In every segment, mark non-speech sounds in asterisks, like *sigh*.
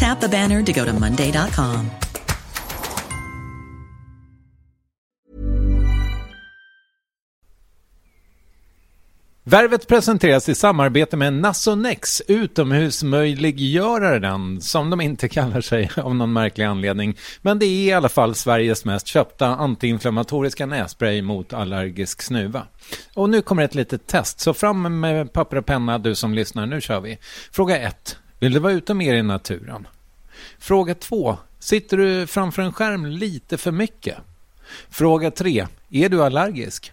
Tap the banner to go to Monday.com. Värvet presenteras i samarbete med Nasonex, utomhusmöjliggöraren, som de inte kallar sig av någon märklig anledning. Men det är i alla fall Sveriges mest köpta antiinflammatoriska nässpray mot allergisk snuva. Och nu kommer ett litet test, så fram med papper och penna du som lyssnar, nu kör vi. Fråga 1. Vill du vara ute mer i naturen? Fråga 2. Sitter du framför en skärm lite för mycket? Fråga 3. Är du allergisk?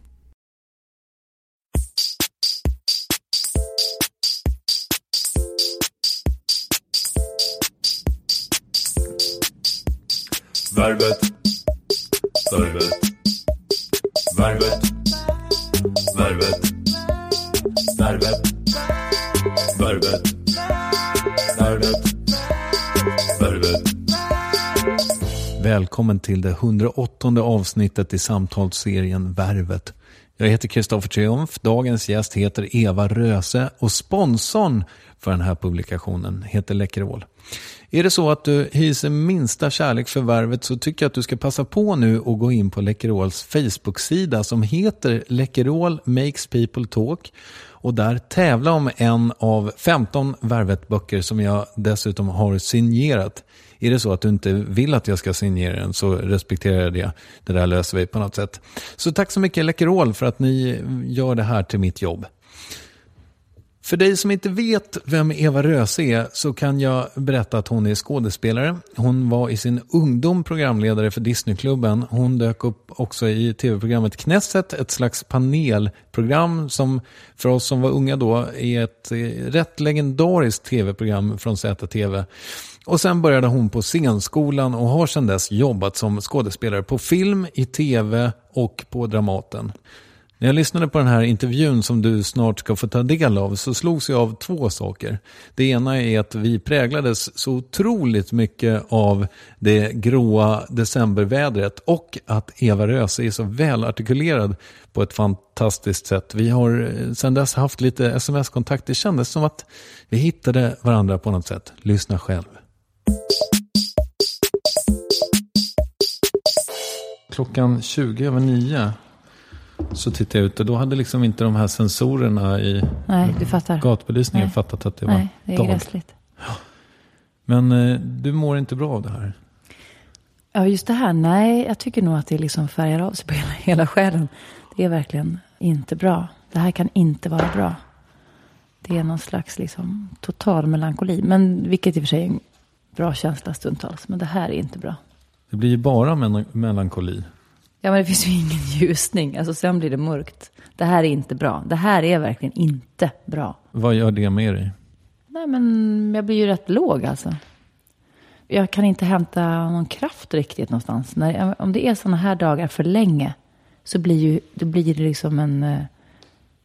Värvet. Värvet. Värvet. Värvet. Värvet. Värvet. Värvet. Värvet. Välkommen till det 108 avsnittet i samtalsserien Värvet. Jag heter Kristoffer Triumf. Dagens gäst heter Eva Röse och sponsorn för den här publikationen heter Läkerol. Är det så att du hyser minsta kärlek för värvet så tycker jag att du ska passa på nu och gå in på Läkerols Facebook-sida som heter Läkerol Makes People Talk och där tävla om en av 15 Värvet-böcker som jag dessutom har signerat. Är det så att du inte vill att jag ska signera den så respekterar jag det. Det där löser vi på något sätt. Så tack så mycket Läkerol för att ni gör det här till mitt jobb. För dig som inte vet vem Eva Röse är så kan jag berätta att hon är skådespelare. Hon var i sin ungdom programledare för Disneyklubben. Hon dök upp också i tv-programmet Knesset, ett slags panelprogram som för oss som var unga då är ett eh, rätt legendariskt tv-program från ZTV. Och sen började hon på scenskolan och har sedan dess jobbat som skådespelare på film, i tv och på Dramaten. När jag lyssnade på den här intervjun som du snart ska få ta del av så slogs jag av två saker. Det ena är att vi präglades så otroligt mycket av det gråa decembervädret och att Eva Röse är så välartikulerad på ett fantastiskt sätt. Vi har eh, sedan dess haft lite sms-kontakt. Det kändes som att vi hittade varandra på något sätt. Lyssna själv. Klockan 20 över 9 så tittade jag ut och då hade liksom inte de här sensorerna i Nej, gatubelysningen Nej. fattat att det var Nej, det är dag. gräsligt. Men eh, du mår inte bra av det här. Ja, just det här. Nej, jag tycker nog att det liksom färgar av sig på *laughs* hela, hela själen. Det är verkligen inte bra. Det här kan inte vara bra. Det är någon slags liksom total melankoli. Men vilket i och för sig är en bra känsla stundtals. Men det här är inte bra. Det blir ju bara melankoli. Ja, men det finns ju ingen ljusning. Alltså sen blir det mörkt. Det här är inte bra. Det här är verkligen inte bra. Vad gör det med dig? Nej, men jag blir ju rätt låg alltså. Jag kan inte hämta någon kraft riktigt någonstans. När, om det är sådana här dagar för länge så blir, ju, då blir det liksom en eh,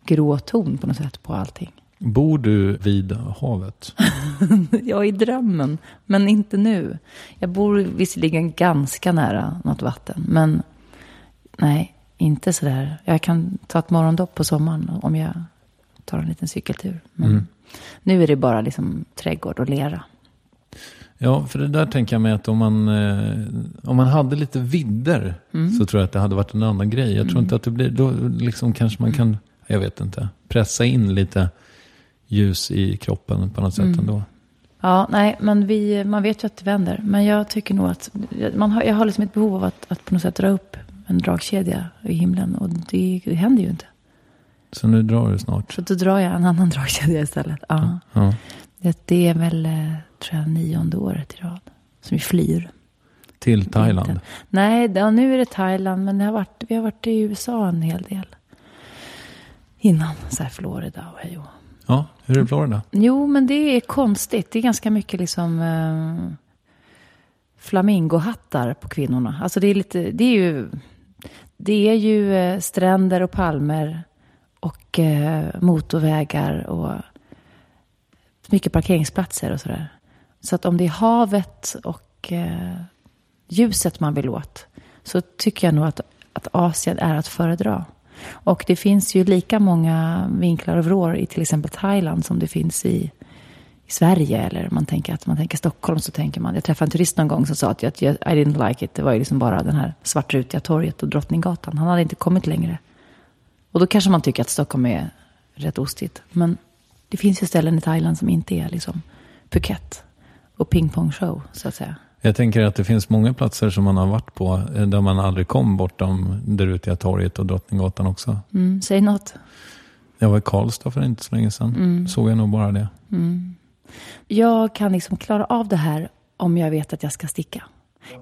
grå ton på något sätt på allting. Bor du vid havet? *laughs* Jag i drömmen, men inte nu. Jag bor visserligen ganska nära något vatten, men nej, inte sådär. Jag kan ta ett morgondopp på sommaren om jag tar en liten cykeltur. Men Mm. nu är det bara liksom trädgård och lera. Ja, för det där tänker jag mig att om man, eh, om man hade lite vidder Mm. så tror jag att det hade varit en annan grej. Jag tror inte att det blir, då liksom kanske man kan, jag vet inte, pressa in lite ljus i kroppen på något sätt Mm. ändå. Ja, nej, men vi, man vet ju att det vänder. Men jag tycker nog att man har, jag har liksom ett behov av att, att på något sätt dra upp en dragkedja i himlen. Och det, det händer ju inte. Så nu drar du snart. Så då drar jag en annan *laughs* dragkedja istället. Ja. Ja. Det, det är väl, eh, tror jag, nionde året i rad som vi flyr. Till Thailand. Inte. Nej, ja, nu är det Thailand, men det har varit, vi har varit i USA en hel del. Innan, så här Florida och hej och Ja, hur är det i Florida? Jo, men det är konstigt. Det är ganska mycket liksom eh, flamingohattar på kvinnorna. Alltså det är lite, det är ju, det är ju eh, stränder och palmer och eh, motorvägar och mycket parkeringsplatser och sådär. Så att om det är havet och eh, ljuset man vill åt så tycker jag nog att, att Asien är att föredra. Och det finns ju lika många vinklar och vrår i till exempel Thailand som det finns i, i Sverige. Eller man tänker att man tänker Stockholm så tänker man. Jag träffade en turist någon gång som sa att jag, I didn't like it. Det var ju liksom bara den här svartrutiga torget och Drottninggatan. Han hade inte kommit längre. Och då kanske man tycker att Stockholm är rätt ostigt. Men det finns ju ställen i Thailand som inte är liksom Phuket och pingpong show så att säga. Jag tänker att det finns många platser som man har varit på eh, där man aldrig kom bortom det rutiga torget och Drottninggatan också. Mm, säg något. Jag var i Karlstad för inte så länge sedan. Såg jag nog bara det. Jag kan liksom klara av det här om jag vet att jag ska sticka.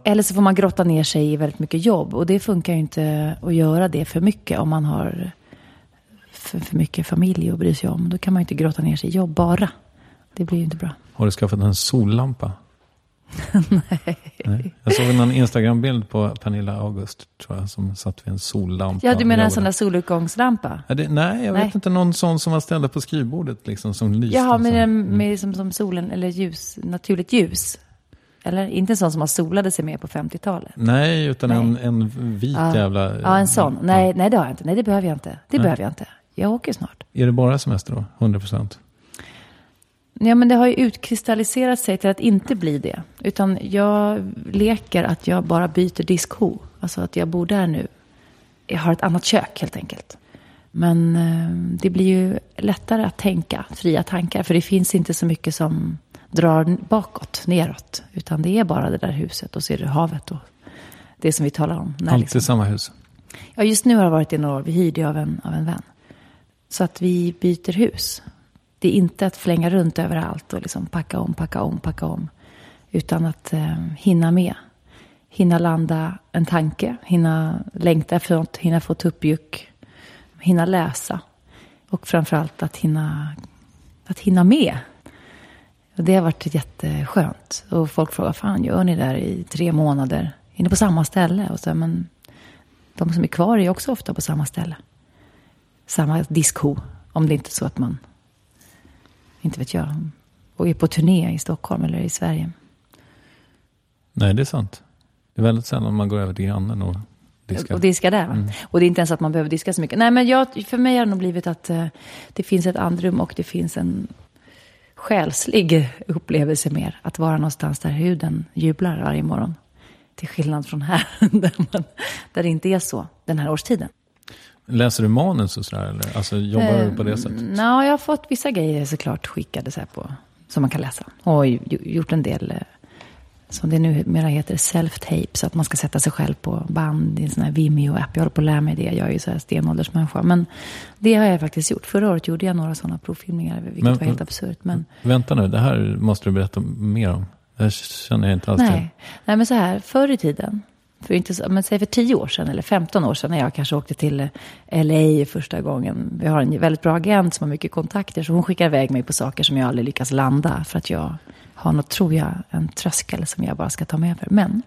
Eller så får man grotta ner sig i väldigt mycket jobb. Och det funkar ju inte att göra det för mycket om man har för, för mycket familj att bry sig om. Då kan man ju inte grotta ner sig i jobb bara. Det blir ju inte bra. Har du skaffat en sollampa? Nej. Jag såg en Instagram-bild på Pernilla August, tror jag, som satt vid en sollampa. Ja, du menar en sån där solutgångslampa? Ja, det, nej, jag Nej. vet inte. Någon sån som var ställd på skrivbordet, liksom, som lyste. Jaha, med, den- med som, som solen, eller ljus, naturligt ljus. Eller inte en sån som man solade sig med på 50-talet. Nej, utan Nej. En, en vit Ja. jävla... Ja, en sån. Nej, nej, det har jag inte. Nej, det behöver jag inte. Det behöver jag inte. Jag åker snart. Är det bara semester då? 100 procent? Ja, men det har ju utkristalliserat sig till att inte bli det. Utan jag leker att jag bara byter diskho. Alltså att jag bor där nu. Jag har ett annat kök helt enkelt. Men eh, det blir ju lättare att tänka, fria tankar. För det finns inte så mycket som drar bakåt, neråt. Utan det är bara det där huset och så är det havet och det som vi talar om. När Alltid liksom- samma hus? Ja, just nu har det varit i några år. Vi hyrde ju av en, av en vän. Så att vi byter hus. Det är inte att flänga runt överallt och liksom packa om, packa om, packa om. Utan att eh, hinna med. Hinna landa en tanke, hinna längta efter något, hinna få tuppjuck, hinna läsa. Och framförallt att hinna, att hinna med. Och det har varit jätteskönt. Och folk frågar, fan gör ni där i tre månader? Är ni på samma ställe? Och så, men de som är kvar är också ofta på samma ställe. samma diskho. Om det inte är så att man, inte vet jag, och är på turné i Stockholm eller i Sverige. Nej, det är sant. Det är väldigt sällan man går över till grannen och diskar. Och diska där. Va? Och det är inte ens att man behöver diska så mycket. Nej, men jag, för mig har det nog blivit att eh, det finns ett andrum och det finns en själslig upplevelse mer. Att vara någonstans där huden jublar varje morgon. Till skillnad från här, *laughs* där, man, där det inte är så den här årstiden. Läser du manus och sådär? Eller? Alltså jobbar du på det sättet? Ja, jag har fått vissa grejer såklart skickade så här på, som man kan läsa. Och gjort en del, eh, som det numera heter, self-tape. Så att man ska sätta sig själv på band i en sån här Vimeo-app. Jag håller på att lära mig det. Jag är ju så här stenåldersmänniska. Men det har jag faktiskt gjort. Förra året gjorde jag några sådana provfilmningar, vilket Men- var helt absurt. Men Vänta nu, det här måste du berätta mer om. Det känner jag inte alls till. nej. nej, men så här, förr i tiden. För inte så, men säg för 10 år sedan eller 15 år sedan när jag kanske åkte till eh, LA första gången. Vi har en väldigt bra agent som har mycket kontakter. Så hon skickar iväg mig på saker som jag aldrig lyckas landa. För att jag har något, tror jag, en tröskel som jag bara ska ta mig över. Men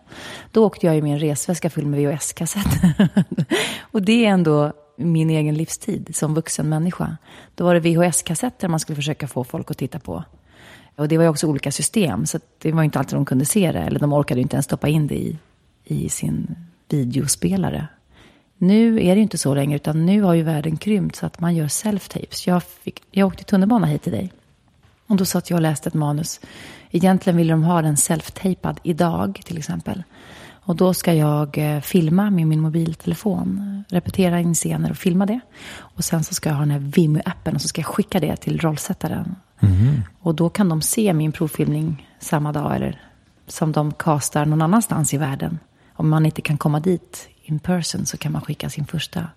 då åkte jag i min resväska full med VHS-kassetter. *laughs* och det är ändå min egen livstid som vuxen människa. Då var det VHS-kassetter man skulle försöka få folk att titta på. Och det var ju också olika system, så det var ju inte alltid de kunde se det. Eller de orkade ju inte ens stoppa in det i, i sin videospelare. Nu är det inte så längre, utan nu har ju världen krympt så att man gör self-tapes. Jag, fick, jag åkte tunnelbana hit till dig. Och då satt jag och läste ett manus. Egentligen ville de ha den self-tapad idag, till exempel. Och då ska jag eh, filma med min mobiltelefon. Repetera in scener och filma det. Och sen så ska jag ha den här Vimeo-appen och så ska jag skicka det till rollsättaren. Och då kan de se min provfilmning samma dag eller som de castar någon annanstans i världen. Om man inte kan komma dit in person så kan man skicka sin första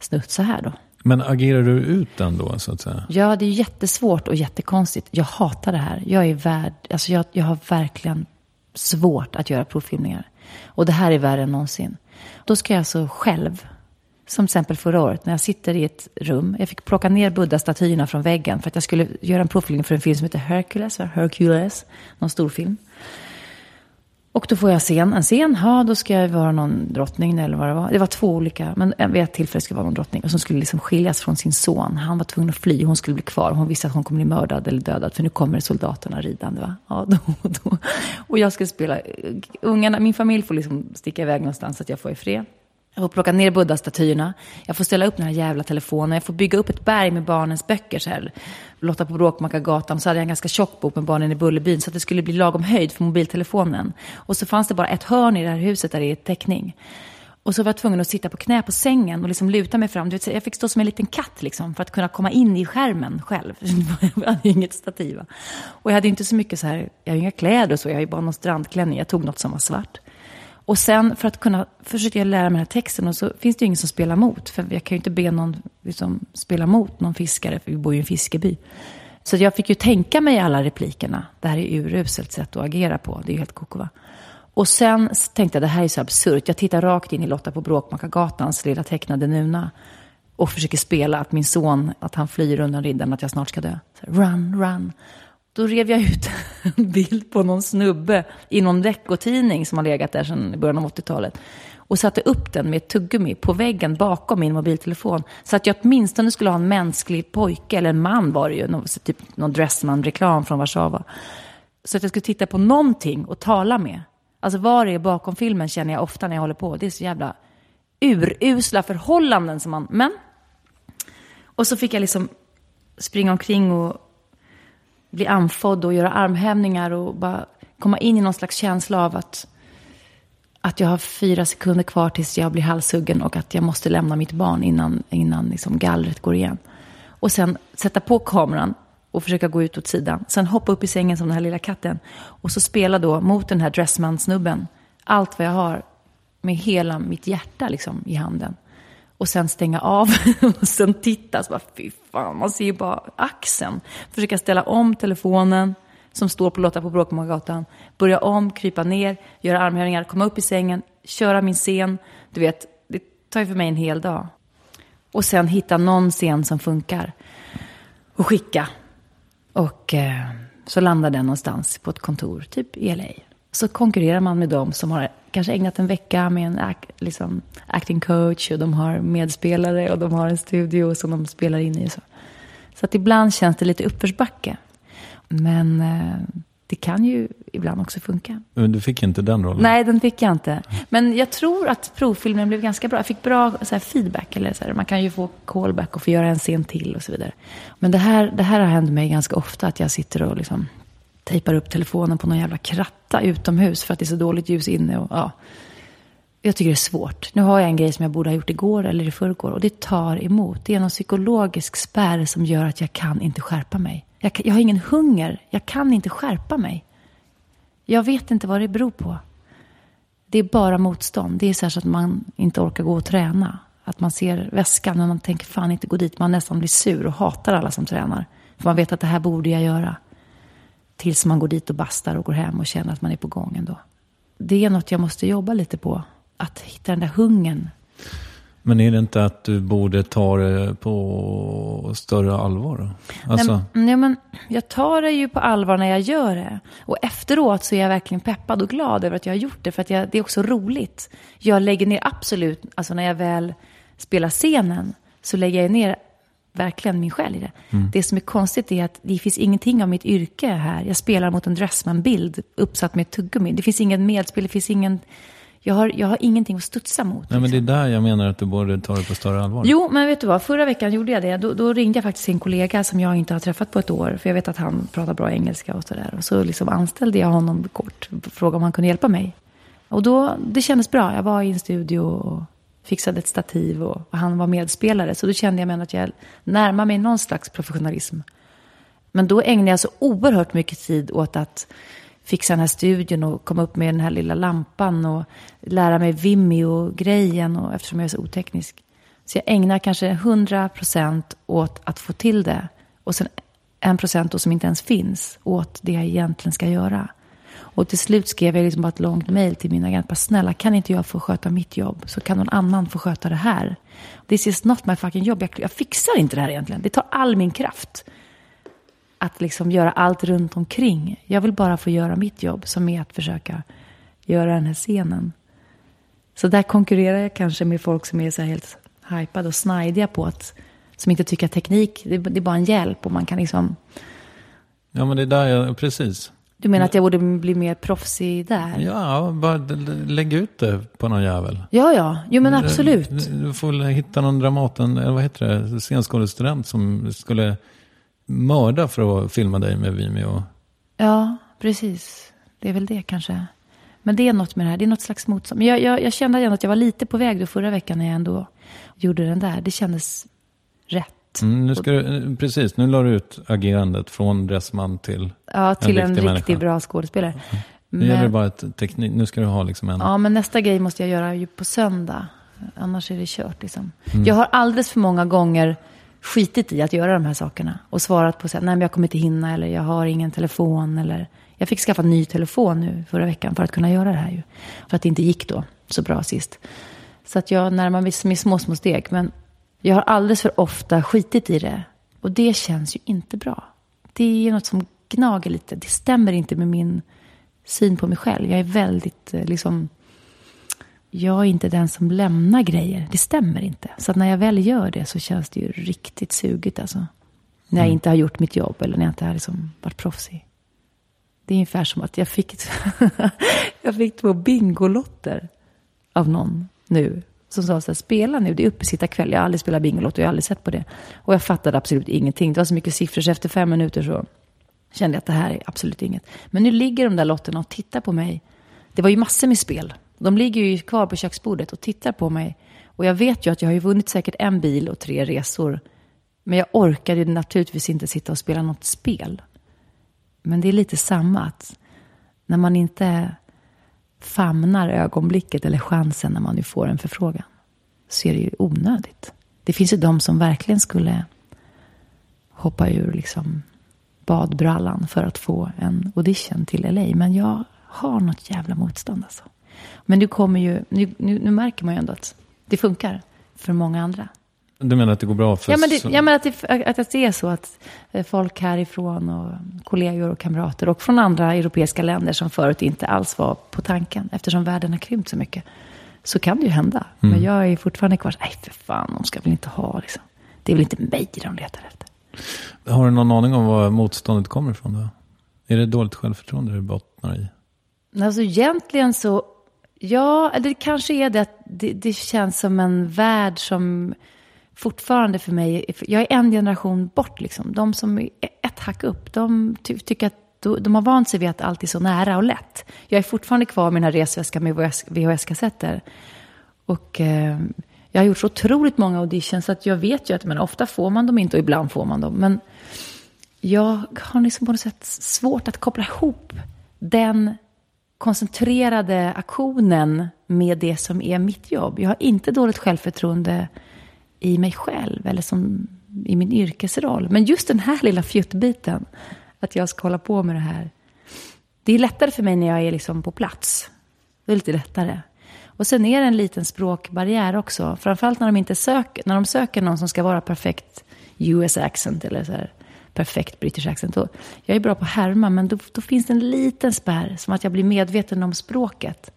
snutt så här då. Men agerar du ut den då, så att säga? Ja, det är jättesvårt och jättekonstigt. Jag hatar det här. Jag är värd, alltså jag, jag har verkligen svårt att göra provfilmningar. Och det här är värre än någonsin. Då ska jag alltså själv, som till exempel förra året, när jag sitter i ett rum. Jag fick plocka ner Buddha-statyerna från väggen för att jag skulle göra en provfilmning för en film som heter Hercules, Hercules, någon stor film. Och då får jag scen, en scen, ja då ska jag vara någon drottning eller vad det var. Det var två olika, men vid ett tillfälle skulle jag vara någon drottning. Och som skulle liksom skiljas från sin son. Han var tvungen att fly, hon skulle bli kvar. Hon visste att hon kommer bli mördad eller dödad. För nu kommer soldaterna ridande va. Ja, då, då. Och jag ska spela, eh, ungarna, min familj får liksom sticka iväg någonstans så att jag får i fred. Jag får plocka ner Buddha-statyerna. Jag får ställa upp den här jävla telefonen. Jag får bygga upp ett berg med barnens böcker. Så här. Lotta på Bråkmakargatan. Så hade jag en ganska tjock bok med barnen i Bullerbyn. Så att det skulle bli lagom höjd för mobiltelefonen. Och så fanns det bara ett hörn i det här huset där det är täckning. Och så var jag tvungen att sitta på knä på sängen och liksom luta mig fram. Du vet, jag fick stå som en liten katt liksom, för att kunna komma in i skärmen själv. *laughs* Jag hade ju inget stativ. Och jag hade inte så mycket så här, jag har inga kläder och så, jag har ju bara någon strandklänning. Jag tog något som var svart. Och sen för att kunna försöka jag lära mig den här texten och så finns det ju ingen som spelar mot. För jag kan ju inte be någon liksom, spela mot någon fiskare, för vi bor ju i en fiskeby. Så jag fick ju tänka mig alla replikerna. Det här är uruselt sätt att agera på. Det är ju helt koko va? Och sen tänkte jag, det här är så absurt. Jag tittar rakt in i Lotta på Bråkmakargatans lilla tecknade Nuna. Och försöker spela att min son, att han flyr undan riddaren, att jag snart ska dö. Så run, run. Då rev jag ut *laughs* en bild på någon snubbe i någon veckotidning som har legat där sedan början av 80-talet. Och satte upp den med ett tuggummi på väggen bakom min mobiltelefon. Så att jag åtminstone skulle ha en mänsklig pojke, eller en man var det ju, någon, typ någon Dressman-reklam från Warszawa. Så att jag skulle titta på någonting och tala med. Alltså vad det är bakom filmen känner jag ofta när jag håller på. Det är så jävla urusla förhållanden som man... Men... Och så fick jag liksom springa omkring och bli andfådd och göra armhävningar och bara komma in i någon slags känsla av att, att jag har fyra sekunder kvar tills jag blir halshuggen och att jag måste lämna mitt barn innan, innan liksom gallret går igen. Och sen sätta på kameran och försöka gå ut åt sidan. Sen hoppa upp i sängen som den här lilla katten. Och så spela då mot den här Dressman-snubben. Allt vad jag har med hela mitt hjärta liksom i handen. Och sen stänga av *laughs* och sen titta. Så bara, fy fan, man ser ju bara axeln. Försöka ställa om telefonen som står på Lotta på Bråkmakargatan. Börja om, krypa ner, göra armhävningar, komma upp i sängen, köra min scen. Du vet, det tar ju för mig en hel dag. Och sen hitta någon scen som funkar. Och skicka. Och eh, så landar den någonstans på ett kontor, typ i LA. Så konkurrerar man med dem som har kanske ägnat en vecka med en liksom, acting coach och de har medspelare och de har en studio som de spelar in i. Så, så att ibland känns det lite uppförsbacke. Men eh, det kan ju ibland också funka. Men du fick inte den rollen? Nej, den fick jag inte. Men jag tror att provfilmen blev ganska bra. Jag fick bra så här, feedback. Eller så här, man kan ju få callback och få göra en scen till och så vidare. Men det här, det här har hänt mig ganska ofta. Att jag sitter och liksom tejpar upp telefonen på någon jävla kratta utomhus för att det är så dåligt ljus inne. Och, ja. Jag tycker det är svårt. Nu har jag en grej som jag borde ha gjort igår eller i förrgår och det tar emot. Det är någon psykologisk spärr som gör att jag kan inte skärpa mig. Jag, jag har ingen hunger. Jag kan inte skärpa mig. Jag vet inte vad det beror på. Det är bara motstånd. Det är så, så att man inte orkar gå och träna. Att man ser väskan och man tänker fan inte gå dit. Man nästan blir sur och hatar alla som tränar. För man vet att det här borde jag göra. Tills man går dit och bastar och går hem och känner att man är på gång ändå. Det är något jag måste jobba lite på. Att hitta den där hungern. Men är det inte att du borde ta det på större allvar? Alltså... Nej, nej, men jag tar det ju på allvar när jag gör det. Och efteråt så är jag verkligen peppad och glad över att jag har gjort det. För att jag, det är också roligt. Jag lägger ner absolut, alltså när jag väl spelar scenen, så lägger jag ner verkligen min själ i det. Mm. Det som är konstigt är att det finns ingenting av mitt yrke här. Jag spelar mot en Dressman-bild uppsatt med ett tuggummi. Det finns ingen medspel, det finns ingen... Jag har, jag har ingenting att studsa mot. Nej, liksom. men det är liksom. där jag menar att du borde ta det på större allvar. Jo, men vet du vad? Förra veckan gjorde jag det. Då, då ringde jag faktiskt en kollega som jag inte har träffat på ett år. För jag vet att han pratar bra engelska och sådär. Och så liksom anställde jag honom kort. Frågade om han kunde hjälpa mig. Och då, det kändes bra. Jag var i en studio och fixade ett stativ och, och han var medspelare. Så då kände jag mig att jag närmar mig någon slags professionalism. Men då ägnade jag så oerhört mycket tid åt att fixa den här studion och komma upp med den här lilla lampan och lära mig Vimeo-grejen och eftersom jag är så oteknisk. Så jag ägnar kanske 100% åt att få till det och sen 1% då som inte ens finns åt det jag egentligen ska göra. Och till slut skrev jag liksom bara ett långt mejl till min agent. Bara, snälla, kan inte jag få sköta mitt jobb? Så kan någon annan få sköta det här. This is not my fucking jobb. Jag, jag fixar inte det här egentligen. Det tar all min kraft. Att liksom göra allt runt omkring. Jag vill bara få göra mitt jobb. Som är att försöka göra den här scenen. Så där konkurrerar jag kanske med folk som är så helt hypade och snajdiga på att som inte tycker att teknik, det, det är bara en hjälp och man kan liksom... Ja, men det är där jag, precis. Du menar att jag borde bli mer proffsig där? Ja, bara lägg ut det på någon jävel. Ja, ja. Jo, men absolut. Du får hitta någon Dramaten, eller vad heter det, scenskådespelare som skulle mörda för att filma dig med Vimeo. Ja, precis. Det är väl det kanske. Men det är något med det här, det är något slags motstånd. Men jag, jag, jag kände ändå att jag var lite på väg då förra veckan när jag ändå gjorde den där. Det kändes rätt. Mm, nu ska du, precis, nu la du ut agerandet från Dressman till Ja, till en, en riktigt bra skådespelare. Mm. Nu gäller det bara ett teknik, nu ska du ha liksom en... Ja, men nästa grej måste jag göra ju på söndag. Annars är det kört liksom. Mm. Jag har alldeles för många gånger skitit i att göra de här sakerna. Och svarat på så nej men jag kommer inte hinna eller jag har ingen telefon eller... Jag fick skaffa en ny telefon nu förra veckan för att kunna göra det här ju. För att det inte gick då så bra sist. Så att jag närmar mig med små, små steg. Men jag har alldeles för ofta skitit i det. Och det känns ju inte bra. Det är något som gnager lite. Det stämmer inte med min syn på mig själv. Jag är väldigt, eh, liksom... Jag är inte den som lämnar grejer. Det stämmer inte. Så när jag väl gör det så känns det ju riktigt sugigt alltså. När jag mm. inte har gjort mitt jobb eller när jag inte har liksom varit proffsig. Det är ungefär som att jag fick, *laughs* jag fick två bingolotter av någon nu som sa så här, spela nu, det är uppesittarkväll. Jag har aldrig spelat Bingolotto, jag har aldrig sett på det. Och jag fattade absolut ingenting. Det var så mycket siffror, så efter fem minuter så kände jag att det här är absolut inget. Men nu ligger de där lotterna och tittar på mig. Det var ju massor med spel. De ligger ju kvar på köksbordet och tittar på mig. Och jag vet ju att jag har ju vunnit säkert en bil och tre resor. Men jag orkade naturligtvis inte sitta och spela något spel. Men det är lite samma att när man inte famnar ögonblicket eller chansen när man nu får en förfrågan så är det ju onödigt. Det finns ju de som verkligen skulle hoppa ur liksom badbrallan för att få en audition till LA. Men jag har något jävla motstånd alltså. Men nu kommer ju, nu, nu, nu märker man ju ändå att det funkar för många andra. Du menar att det går bra för... Ja, men det, ja, men att, det, att det är så att eh, folk härifrån och kollegor och kamrater och från andra europeiska länder som förut inte alls var på tanken, eftersom världen har krympt så mycket, så kan det ju hända. Mm. Men jag är fortfarande kvar, nej för fan, de ska väl inte ha liksom. Det är väl inte mig de letar efter. Har du någon aning om var motståndet kommer ifrån då? Är det dåligt självförtroende det bottnar i? Alltså egentligen så, ja, eller det kanske är det att det, det känns som en värld som fortfarande för mig, jag är en generation bort liksom. De som är ett hack upp, de ty, tycker att de, de har vant sig vid att allt är så nära och lätt. Jag är fortfarande kvar med den här resväskan med VHS VHS-kassetter. Och eh, jag har gjort så otroligt många auditions så att jag vet ju att men ofta får man dem inte och ibland får man dem. Men jag har liksom på något sätt svårt att koppla ihop den koncentrerade aktionen med det som är mitt jobb. Jag har inte dåligt självförtroende i mig själv eller som i min yrkesroll. Men just den här lilla fjuttbiten, att jag ska hålla på med det här. Det är lättare för mig när jag är liksom på plats. Det är lite lättare. Och sen är det en liten språkbarriär också. Framförallt när de, inte söker, när de söker någon som ska vara perfekt US accent eller så här, perfekt British accent. Då, jag är bra på att härma, men då, då finns det en liten spärr. Som att jag blir medveten om språket.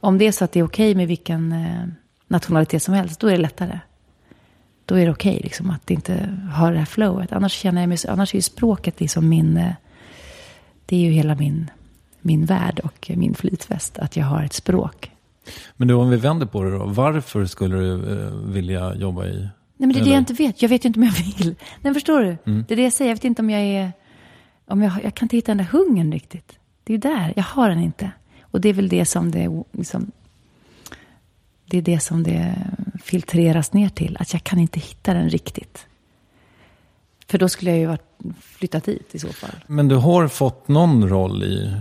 Om det är så att det är okej med vilken eh, nationalitet som helst, då är det lättare. Då är det okej liksom, att inte ha det här flowet. Annars känner jag mig, annars är ju språket liksom min... Eh, det är ju hela min, min värld och min flytväst, att jag har ett språk. Men du, om vi vänder på det då. Varför skulle du eh, vilja jobba i... Nej, men det är det jag inte vet. Jag vet ju inte om jag vill. Nej, förstår du? Det är det jag säger. Jag vet inte om jag är... Om jag, jag kan inte hitta den där hungern riktigt. Det är ju där. Jag har den inte. Och det är väl det som det... Liksom, det är det som det filtreras ner till. Att jag kan inte hitta den riktigt. För då skulle jag ju varit flyttat dit i så fall. Men du har fått någon roll i eh,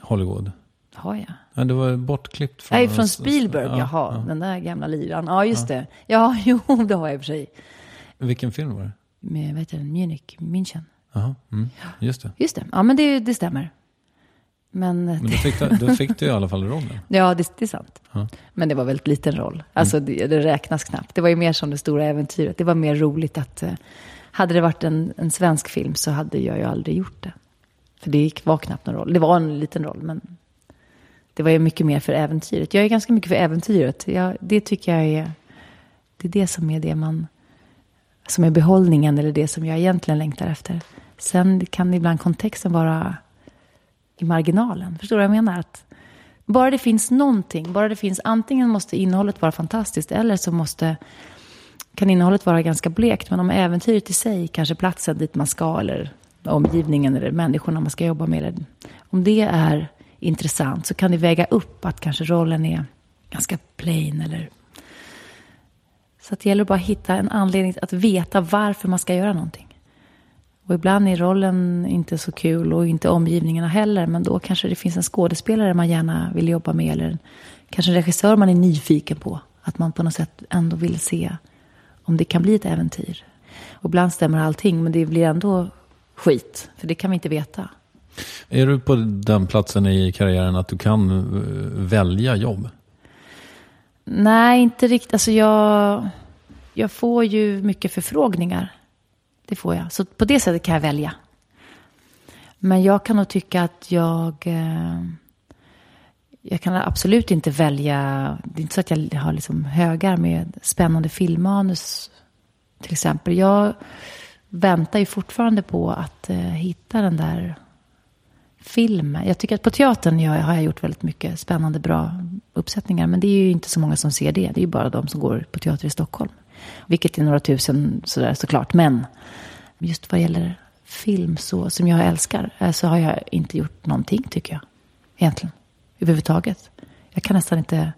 Hollywood? Har jag? Ja, det var bortklippt från... Är från Spielberg. Ja, Jaha, ja. den där gamla liran. Ja, just det. Ja, *laughs* jo, det har jag i och för sig. Vilken film var det? Med, vad heter den? Munich, München. Jaha, mm. just det. Just det. Ja, men det, det stämmer. Men, Men då fick, du, då fick du i alla fall rollen. *laughs* ja, det, det är sant. Ja. Men det var väldigt liten roll. Alltså det, det räknas knappt. Det var ju mer som det stora äventyret. Det var mer roligt att... Eh, hade det varit en, en svensk film så hade jag ju aldrig gjort det. För det gick- var knappt någon roll. Det var en liten roll, men det var ju mycket mer för äventyret. Jag är ganska mycket för äventyret. Jag, det tycker jag är... Det är det som är det man... Som är behållningen eller det som jag egentligen längtar efter. Sen kan ibland kontexten vara i marginalen. Förstår du vad jag menar? Att bara det finns någonting, bara det finns antingen måste innehållet vara fantastiskt eller så måste kan innehållet vara ganska blekt. Men om äventyret i sig, kanske platsen dit man ska eller omgivningen eller människorna man ska jobba med. Eller, om det är intressant så kan det väga upp att kanske rollen är ganska plain eller så att det gäller bara att hitta en anledning att veta varför man ska göra någonting. Och ibland är rollen inte så kul och inte omgivningarna heller. Men då kanske det finns en skådespelare man gärna vill jobba med. Eller en, kanske en regissör man är nyfiken på. Att man på något sätt ändå vill se om det kan bli ett äventyr. Och ibland stämmer allting men det blir ändå skit. För det kan vi inte veta. Är du på den platsen i karriären att du kan eh, välja jobb? Nej, inte riktigt. Alltså jag, jag får ju mycket förfrågningar. Det får jag. Så på det sättet kan jag välja. Men jag kan nog tycka att jag... Eh, jag kan absolut inte välja... Det är inte så att jag har liksom högar med spännande filmmanus. Till exempel. Jag väntar ju fortfarande på att eh, hitta den där filmen. Jag tycker att på teatern jag, har jag gjort väldigt mycket spännande, bra uppsättningar. Men det är ju inte så många som ser det. Det är ju bara de som går på teater i Stockholm. Vilket är några tusen sådär såklart. Men just vad gäller film så, som jag älskar eh, så har jag inte gjort någonting tycker jag. Egentligen. Överhuvudtaget. Jag kan nästan inte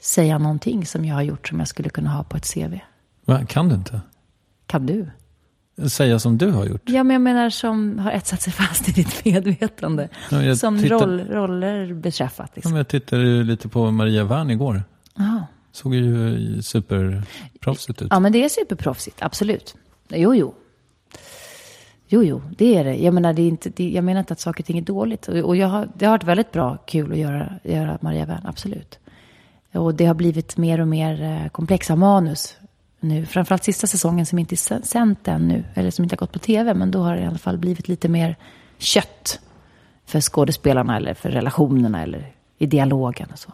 säga någonting som jag har gjort som jag skulle kunna ha på ett CV. Va, Kan du inte? Kan du? Säga som du har gjort? Ja, men jag menar som har etsat sig fast i ditt medvetande. Ja, som tittar- roll, roller beträffat. Ja, Liksom. men jag tittade lite på Maria Wern igår. Jaha. Såg ju superproffsigt ut. Ja, men det är superproffsigt, absolut. Jo, jo. Jo, jo, det är det. Jag menar, det är inte, det, jag menar inte att saker och ting är dåligt. Och, och jag har, det har varit väldigt bra, kul att göra, göra Maria Wern, absolut. Och det har blivit mer och mer eh, komplexa manus nu. Framförallt sista säsongen som inte är sänt ännu. Eller som inte har gått på tv. Men då har det i alla fall blivit lite mer kött. För skådespelarna eller för relationerna eller i dialogen och så.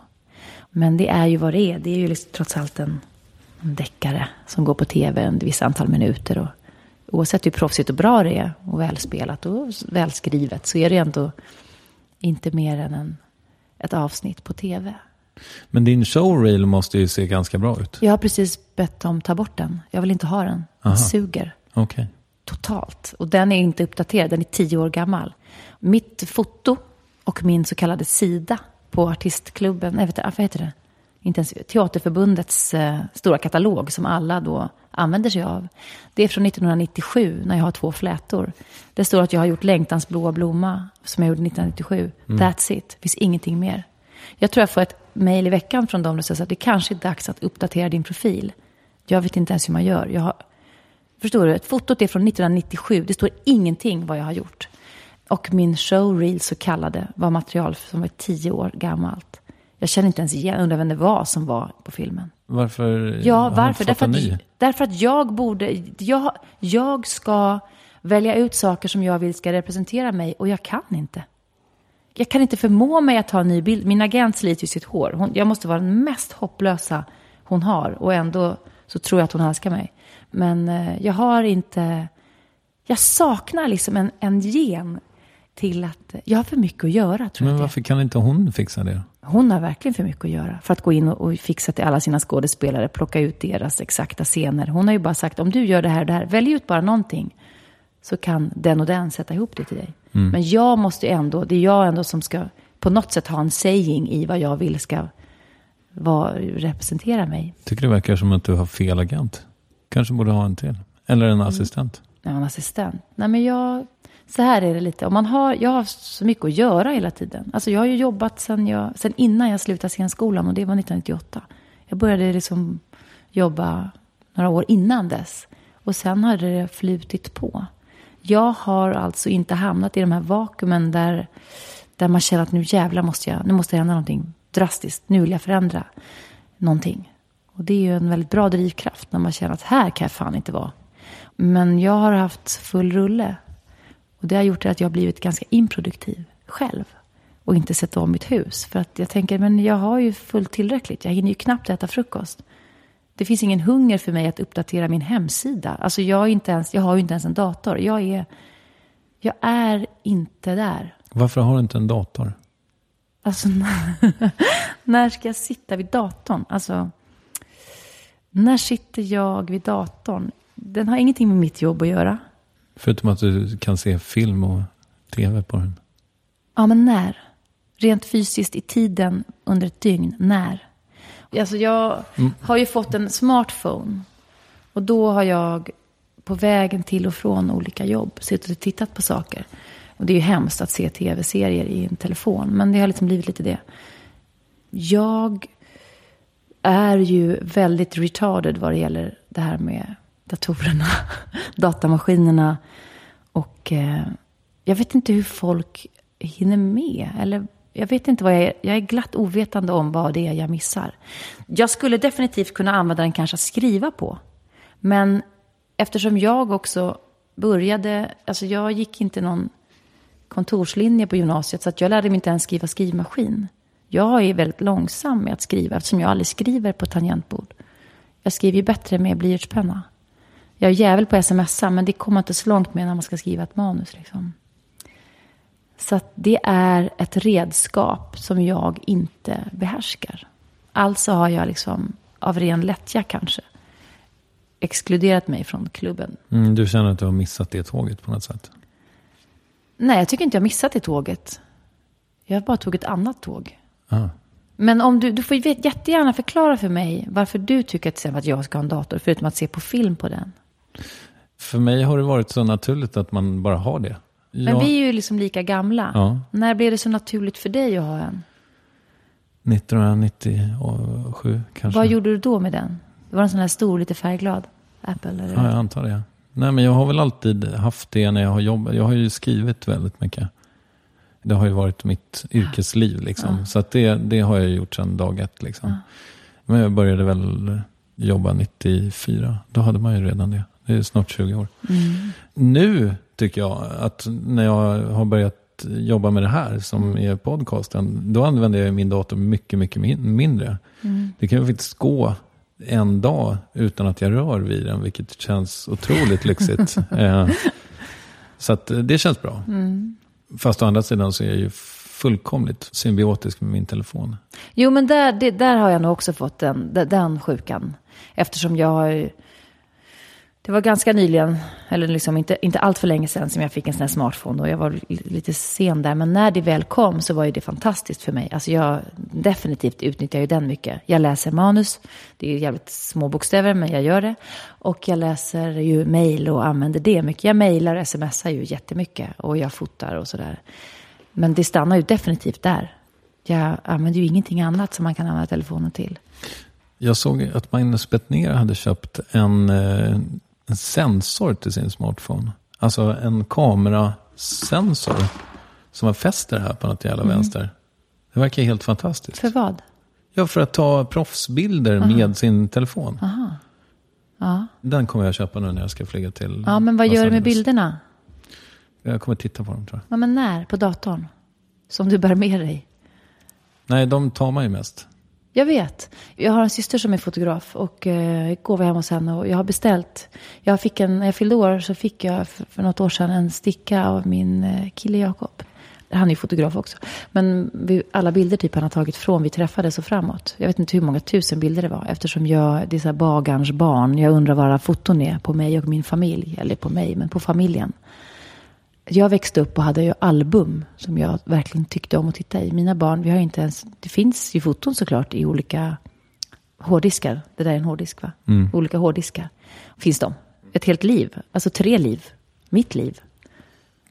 Men det är ju vad det är. Det är ju liksom trots allt en, en deckare som går på tv en viss antal minuter. Och oavsett hur proffsigt och bra det är och välspelat och välskrivet så är det ändå inte mer än en, ett avsnitt på tv. Men din showreel måste ju se ganska bra ut. Jag har precis bett dem ta bort den. Jag vill inte ha den. Den suger. Okay. Totalt. Och den är inte uppdaterad. Den är tio år gammal. Mitt foto och min så kallade sida på artistklubben, nej, vet vad heter det? Inte ens, Teaterförbundets eh, stora katalog som alla då använder sig av. Det är från 1997 när jag har två flätor. Det står att jag har gjort Längtans blåa blomma som jag gjorde 1997. Mm. That's it. Finns ingenting mer. Jag tror jag får ett mejl i veckan från dem som säger att det kanske är dags att uppdatera din profil. Jag vet inte ens hur man gör. Jag har, förstår du? Fotot är från 1997. Det står ingenting vad jag har gjort. Och min showreel så kallade var material som var tio år gammalt. Jag känner inte ens igen, undrar vem det var som var på filmen. Varför? Ja, varför? Därför att, därför att jag borde, jag, jag ska välja ut saker som jag vill ska representera mig och jag kan inte. Jag kan inte förmå mig att ta en ny bild. Min agent sliter ju sitt hår. Hon, jag måste vara den mest hopplösa hon har och ändå så tror jag att hon älskar mig. Men eh, jag har inte, jag saknar liksom en, en gen till att jag har för mycket att göra. Tror Men jag varför kan inte hon fixa det? Hon har verkligen för mycket att göra för att gå in och, och fixa till alla sina skådespelare, plocka ut deras exakta scener. Hon har ju bara sagt om du gör det här och det här, välj ut bara någonting så kan den och den sätta ihop det till dig. Mm. Men jag måste ändå, det är jag ändå som ska på något sätt ha en saying i vad jag vill ska var, representera mig. Tycker det verkar som att du har fel agent. Kanske borde ha en till. Eller en mm. assistent. Ja, en assistent. Nej, men jag så här är det lite. Om man har, jag har så mycket att göra hela tiden. Alltså jag har ju jobbat sen, jag, sen innan jag slutade scenskolan och det var 1998. Jag började liksom jobba några år innan dess. Och sen har det flutit på. Jag har alltså inte hamnat i de här vakuumen där, där man känner att nu jävlar måste jag, nu måste det hända någonting drastiskt. Nu vill jag förändra någonting. Och det är ju en väldigt bra drivkraft när man känner att här kan jag fan inte vara. Men jag har haft full rulle och det har gjort att jag har blivit ganska improduktiv själv. Och inte sett om mitt hus. För att jag tänker, men jag har ju fullt tillräckligt. Jag hinner ju knappt äta frukost. Det finns ingen hunger för mig att uppdatera min hemsida. Alltså jag, inte ens, jag har ju inte ens en dator. Jag är, jag är inte där. Varför har du inte en dator? Alltså, *laughs* när ska jag sitta vid datorn? Alltså, när sitter jag vid datorn? Den har ingenting med mitt jobb att göra. Förutom att du kan se film och tv på den. Ja, men när? Rent fysiskt i tiden under ett dygn, när? Alltså jag mm. har ju fått en smartphone. Och då har jag på vägen till och från olika jobb suttit och tittat på saker. Och det är ju hemskt att se tv-serier i en telefon. Men det har liksom blivit lite det. Jag är ju väldigt retarded vad det gäller det här med datorerna, *laughs* datamaskinerna. Och eh, jag vet inte hur folk hinner med. Eller jag vet inte vad jag är. Jag är glatt ovetande om vad det är jag missar. Jag skulle definitivt kunna använda den kanske att skriva på. Men eftersom jag också började, alltså jag gick inte någon kontorslinje på gymnasiet så att jag lärde mig inte ens skriva skrivmaskin. Jag är väldigt långsam med att skriva eftersom jag aldrig skriver på tangentbord. Jag skriver ju bättre med blyertspenna. Jag är jävel på sms men det kommer inte så långt med när man ska skriva ett manus. Liksom. Så att det är ett redskap som jag inte behärskar. Alltså har jag liksom, av ren lättja kanske, exkluderat mig från klubben. Mm, du känner att du har missat det tåget på något sätt? Nej, jag tycker inte jag har missat det tåget. Jag bara tog ett annat tåg. Ah. Men om du, du får jättegärna förklara för mig varför du tycker exempel att jag ska ha en dator, förutom att se på film på den. För mig har det varit så naturligt att man bara har det. Jag... Men vi är ju liksom lika gamla. Ja. När blev det så naturligt för dig att ha en? 1997 kanske. Vad gjorde du då med den? Det var en sån här stor, lite färgglad Apple? Eller? Ja, jag antar det. Nej, men jag har väl alltid haft det när jag har jobbat. Jag har ju skrivit väldigt mycket. Det har ju varit mitt yrkesliv liksom. Ja. Så det, det har jag gjort sedan dag ett liksom. Ja. Men jag började väl jobbade 94. Då hade man ju redan det. Det är snart 20 år. Nu tycker jag att när jag har börjat jobba med det här som är podcasten. Då använder jag min dator mycket, mycket min- mindre. Det kan ju faktiskt gå en dag utan att jag rör vid den. Vilket känns otroligt lyxigt. *laughs* Eh, så att det känns bra. Fast å andra sidan så är jag ju fullkomligt symbiotisk med min telefon. Jo, men där, det, där har jag nog också fått den, den, sjukan. Eftersom jag har det var ganska nyligen, eller liksom inte, inte allt för länge sedan, som jag fick en sån här smartphone. Och jag var lite sen där. Men när det väl kom så var ju det fantastiskt för mig. Alltså jag definitivt utnyttjar ju den mycket. Jag läser manus. Det är ju jävligt små bokstäver, men jag gör det. Och jag läser ju mejl och använder det mycket. Jag mejlar och smsar ju jättemycket. Och jag fotar och sådär. Men det stannar ju definitivt där. Jag använder ju ingenting annat som man kan använda telefonen till. Jag såg att Magnus Bettner hade köpt en, eh, en sensor till sin smartphone. Alltså en kamerasensor. Som man fäster här på något jävla vänster. Det verkar helt fantastiskt. För vad? Ja, för att ta proffsbilder med sin telefon. Ja. Den kommer jag köpa nu när jag ska flyga till ja, men vad Los gör du med bilderna? Jag kommer titta på dem tror jag. Ja, men när? På datorn? Som du bär med dig? Nej, de tar man ju mest. Jag vet. Jag har en syster som är fotograf och eh, igår var jag hemma hos henne och jag har beställt. Jag fick en, när jag fyllde år så fick jag för, för något år sedan en sticka av min eh, kille Jakob. Han är ju fotograf också. Men vi, alla bilder typ han har tagit från vi träffades och framåt. Jag vet inte hur många tusen bilder det var. Eftersom jag, det är så här bagarns barn. Jag undrar var alla foton är på mig och min familj. Eller på mig, men på familjen. Jag växte upp och hade ju album som jag verkligen tyckte om att titta i. Mina barn, vi har inte ens, det finns ju foton såklart i olika hårddiskar. Det där är en hårddisk va? Olika hårddiskar. Finns de. Ett helt liv, alltså tre liv. Mitt liv.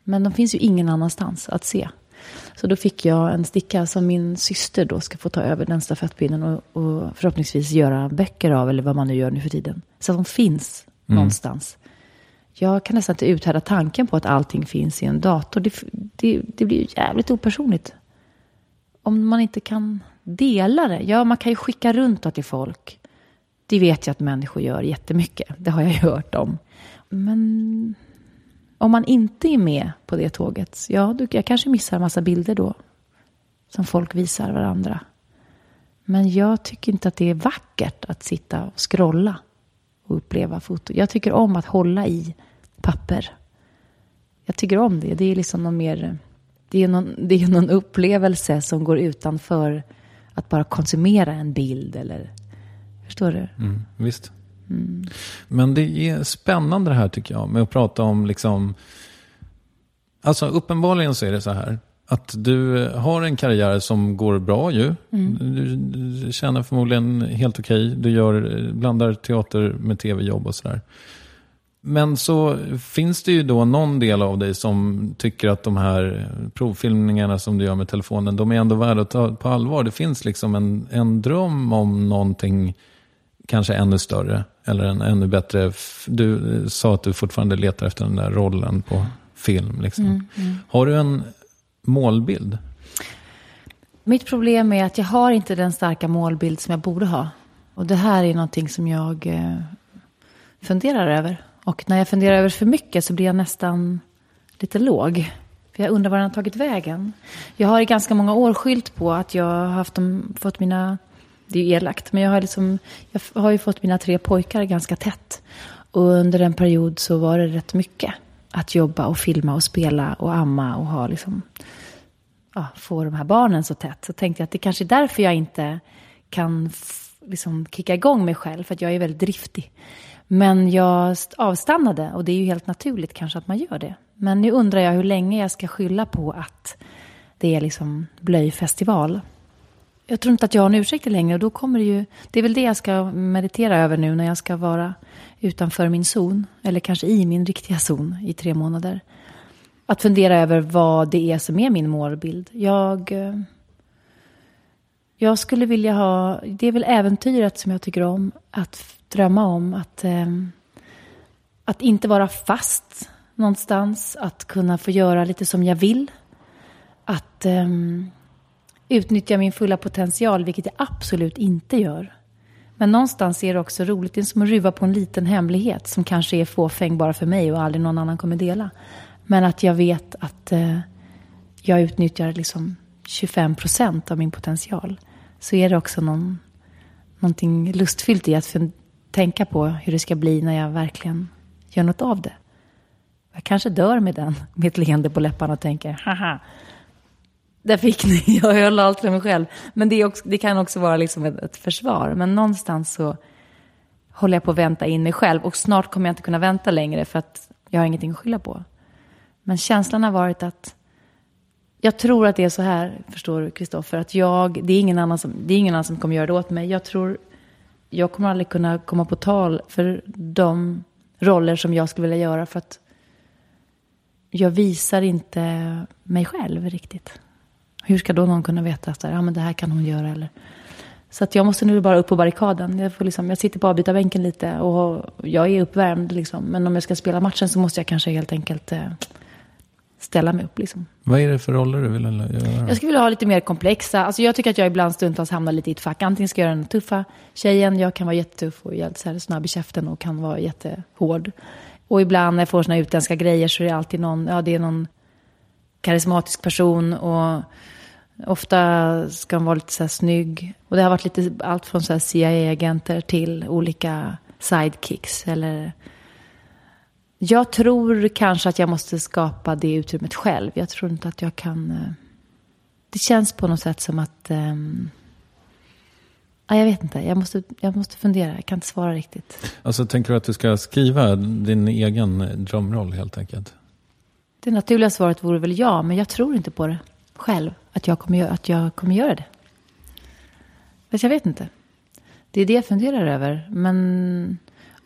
Men de finns ju ingen annanstans att se. Så då fick jag en sticka som min syster då ska få ta över den stafettpinnen och, och förhoppningsvis göra böcker av, eller vad man nu gör nu för tiden. Så att de finns någonstans. Jag kan nästan inte uthärda tanken på att allting finns i en dator. Det, det, det blir ju jävligt opersonligt. Om man inte kan dela det. Ja, man kan ju skicka runt det till folk. Det vet jag att människor gör jättemycket. Det har jag ju hört om. Men om man inte är med på det tåget, ja, då, jag kanske missar en massa bilder då. Som folk visar varandra. Men jag tycker inte att det är vackert att sitta och scrolla och uppleva foto. Jag tycker om att hålla i papper. Jag tycker om det. Det är liksom någon mer... Det är någon, det är någon upplevelse som går utanför att bara konsumera en bild eller... Förstår du? Mm, visst. Men det är spännande det här tycker jag. Med att prata om liksom... Alltså uppenbarligen så är det så här. Att du har en karriär som går bra ju. Du, du känner förmodligen helt okej. Du gör, blandar teater med tv-jobb och sådär. Men så finns det ju då någon del av dig som tycker att de här provfilmningarna som du gör med telefonen, de är ändå värda att ta på allvar. Det finns liksom en, en dröm om någonting kanske ännu större. Eller en ännu bättre. Du eh, sa att du fortfarande letar efter den där rollen på film. Liksom. Har du en målbild? Mitt problem är att jag har inte den starka målbild som jag borde ha. Och det här är någonting som jag eh, funderar över. Och när jag funderar över för mycket så blir jag nästan lite låg. För jag undrar var den har tagit vägen. Jag har i ganska många år skylt på att jag har haft dem, fått mina... Det är ju elakt, men jag har, liksom, jag har ju fått mina tre pojkar ganska tätt. Och under en period så var det rätt mycket. Att jobba och filma och spela och amma och ha liksom ja, få de här barnen så tätt. Så tänkte jag att det kanske är därför jag inte kan f- liksom kicka igång mig själv. För att jag är väldigt driftig. Men jag avstannade och det är ju helt naturligt kanske att man gör det. Men nu undrar jag hur länge jag ska skylla på att det är liksom blöjfestival. Jag tror inte att jag har en ursäkt längre och då kommer det ju... Det är väl det jag ska meditera över nu när jag ska vara utanför min zon. Eller kanske i min riktiga zon i tre månader att fundera över vad det är som är min målbild. Jag, eh, jag skulle vilja ha, det är väl äventyret som jag tycker om, att drömma om. Att, eh, att inte vara fast någonstans, att kunna få göra lite som jag vill. Att eh, utnyttja min fulla potential, vilket jag absolut inte gör. Men någonstans är det också roligt. Det är som att ruva på en liten hemlighet som kanske är fåfäng bara för mig och aldrig någon annan kommer dela. Men att jag vet att eh, jag utnyttjar liksom 25 procent av min potential. Så är det också någon, någonting lustfyllt i att tänka på hur det ska bli när jag verkligen gör något av det. Jag kanske dör med den, *laughs* med ett leende på läpparna och tänker, haha, där fick ni, *laughs* jag höll allt för mig själv. Men det, också, det kan också vara liksom ett, ett, försvar. Men någonstans så håller jag på att vänta in mig själv. Och snart kommer jag inte kunna vänta längre för att jag har ingenting att skylla på. Men känslan har varit att jag tror att det är så här, förstår du Kristoffer, att jag, det är, ingen annan som, det är ingen annan som kommer göra det åt mig. Jag tror, jag kommer aldrig kunna komma på tal för de roller som jag skulle vilja göra för att jag visar inte mig själv riktigt. Hur ska då någon kunna veta att ja, men det här kan hon göra? Eller? Så att jag måste nu bara upp på barrikaden. Jag, får liksom, jag sitter på avbytarbänken lite och jag är uppvärmd. Liksom. Men om jag ska spela matchen så måste jag kanske helt enkelt eh, ställa mig upp. Liksom. Vad är det för roller du vill göra? Jag skulle vilja ha lite mer komplexa. Alltså jag tycker att jag ibland stundtals hamnar lite i ett fack. Antingen ska jag göra den tuffa tjejen, jag kan vara jättetuff och jätte, så här, snabb i käften och kan vara jättehård. Och ibland när jag får såna utländska grejer så är det alltid någon, ja det är någon karismatisk person och ofta ska hon vara lite så här snygg. Och det har varit lite allt från så CIA-agenter till olika sidekicks eller jag tror kanske att jag måste skapa det utrymmet själv. Jag tror inte att jag kan... Eh, det känns på något sätt som att... Um... Ja, jag vet inte. Jag måste, jag måste fundera. Jag kan inte svara riktigt. Alltså, tänker du att du ska skriva din egen drömroll helt enkelt? Det naturliga svaret vore väl ja, men jag tror inte på det själv. Att jag kommer, att jag kommer göra det. Fast jag vet inte. Det är det jag funderar över. Men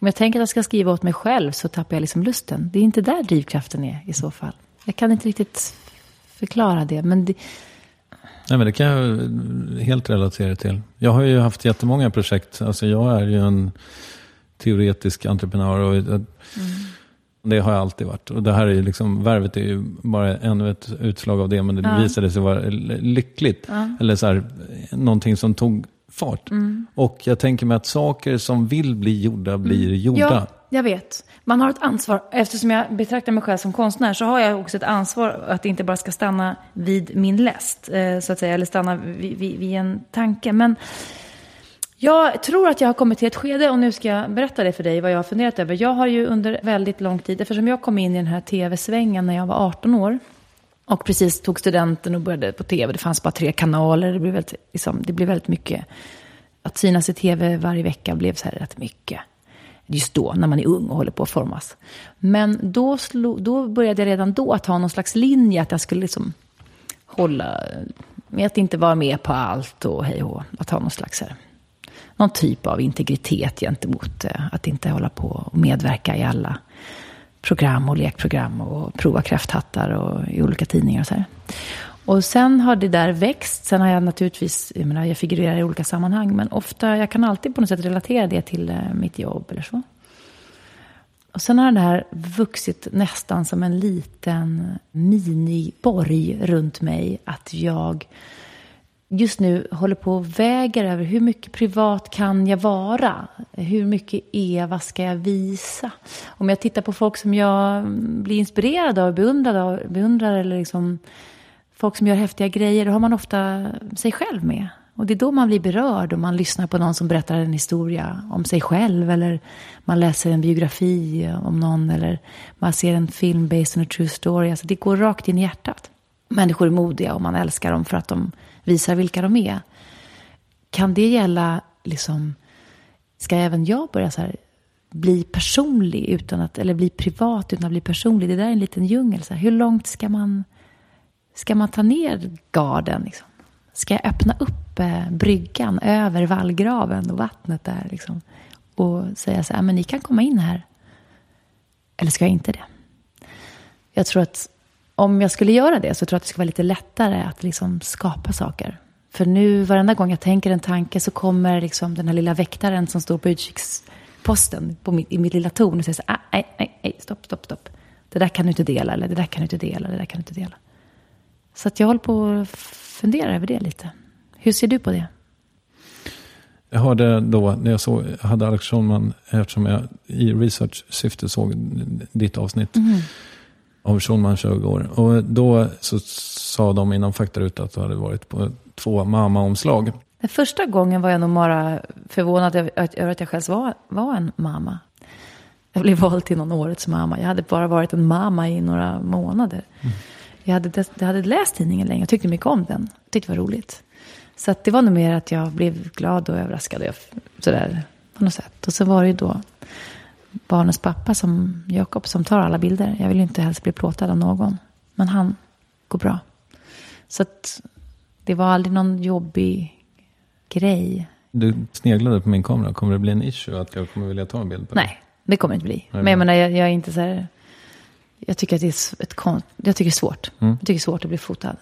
om jag tänker att jag ska skriva åt mig själv så tappar jag liksom lusten. Det är inte där drivkraften är i så fall. Jag kan inte riktigt förklara det. Men det... Nej, men det kan jag helt relatera till. Jag har ju haft jättemånga projekt. Alltså jag är ju en teoretisk entreprenör. Och mm. Det har jag alltid varit. Och det här är ju liksom, värvet är ju bara ännu ett utslag av det. Men det ja. visade sig vara lyckligt. Ja. Eller så här, någonting som tog fart. Mm. Och jag tänker mig att saker som vill bli gjorda blir mm. gjorda. Ja, jag vet. Man har ett ansvar. Eftersom jag betraktar mig själv som konstnär så har jag också ett ansvar att det inte bara ska stanna vid min läst. Eh, så att säga, eller stanna vid, vid, vid en tanke. Men jag tror att jag har kommit till ett skede, och nu ska jag berätta det för dig, vad jag har funderat över. Jag har ju under väldigt lång tid, eftersom jag kom in i den här tv-svängen när jag var 18 år, och precis tog studenten och började på tv. Det fanns bara tre kanaler. Det blev väldigt, liksom, det blev väldigt mycket. Att synas i tv varje vecka blev så här rätt mycket. Just då, när man är ung och håller på att formas. Men då, slog, då började jag redan då att ha någon slags linje. Att jag skulle liksom hålla med att inte vara med på allt och hej och Att ha någon slags här, någon typ av integritet gentemot eh, att inte hålla på och medverka i alla program och lekprogram och prova kräfthattar och i olika tidningar och så här. Och sen har det där växt. Sen har jag naturligtvis, jag menar, jag figurerar i olika sammanhang, men ofta, jag kan alltid på något sätt relatera det till eh, mitt jobb eller så. Och sen har det här vuxit nästan som en liten miniborg runt mig. Att jag just nu håller på och väger över hur mycket privat kan jag vara? Hur mycket Eva ska jag visa? Om jag tittar på folk som jag blir inspirerad av, beundrad av, beundrar eller liksom folk som gör häftiga grejer, då har man ofta sig själv med. Och det är då man blir berörd och man lyssnar på någon som berättar en historia om sig själv eller man läser en biografi om någon eller man ser en film based on a true story. Alltså det går rakt in i hjärtat. Människor är modiga och man älskar dem för att de visar vilka de är. Kan det gälla, liksom, ska även jag börja så här, bli personlig utan att, eller bli privat utan att bli personlig? Det där är en liten djungel. Så här. Hur långt ska man, ska man ta ner garden? Liksom? Ska jag öppna upp eh, bryggan över vallgraven och vattnet där? Liksom, och säga så här, men ni kan komma in här. Eller ska jag inte det? Jag tror att om jag skulle göra det så tror jag att det skulle vara lite lättare att liksom skapa saker. För nu, varenda gång jag tänker en tanke så kommer liksom den här lilla väktaren som står på utkiksposten på mitt, i mitt lilla torn och säger så ah, nej, nej, nej, stopp, stopp, stopp. Det där kan du inte dela, eller det där kan du inte dela, det där kan du inte dela. Så att jag håller på att fundera över det lite. Hur ser du på det? Jag hörde då, när jag såg, hade Alex Schulman, eftersom jag i research-syfte såg ditt avsnitt av Schulman 20 år. Och då så sa de inom faktaruta att du hade varit på två mamma-omslag. Den första gången var jag nog bara förvånad över att, jag själv var, var en mamma. Jag blev vald till någon årets mamma. Jag hade bara varit en mamma i några månader. Jag, hade, jag hade läst tidningen länge och tyckte mycket om den. Jag tyckte det var roligt. Så det var nog mer att jag blev glad och överraskad. och Sådär, på något sätt. Och så var det ju då barnens pappa, som Jakob, som tar alla bilder. Jag vill inte helst bli plåtad av någon. Men han går bra. Så att det var aldrig någon jobbig grej. Du sneglade på min kamera. Kommer det bli en issue att jag kommer vilja ta en bild på dig? Nej, det kommer det inte bli. Nej, Men jag menar, jag, jag är inte så här... Jag tycker att det är ett kon... Jag tycker det är svårt. Mm. Jag tycker det är svårt att bli fotad.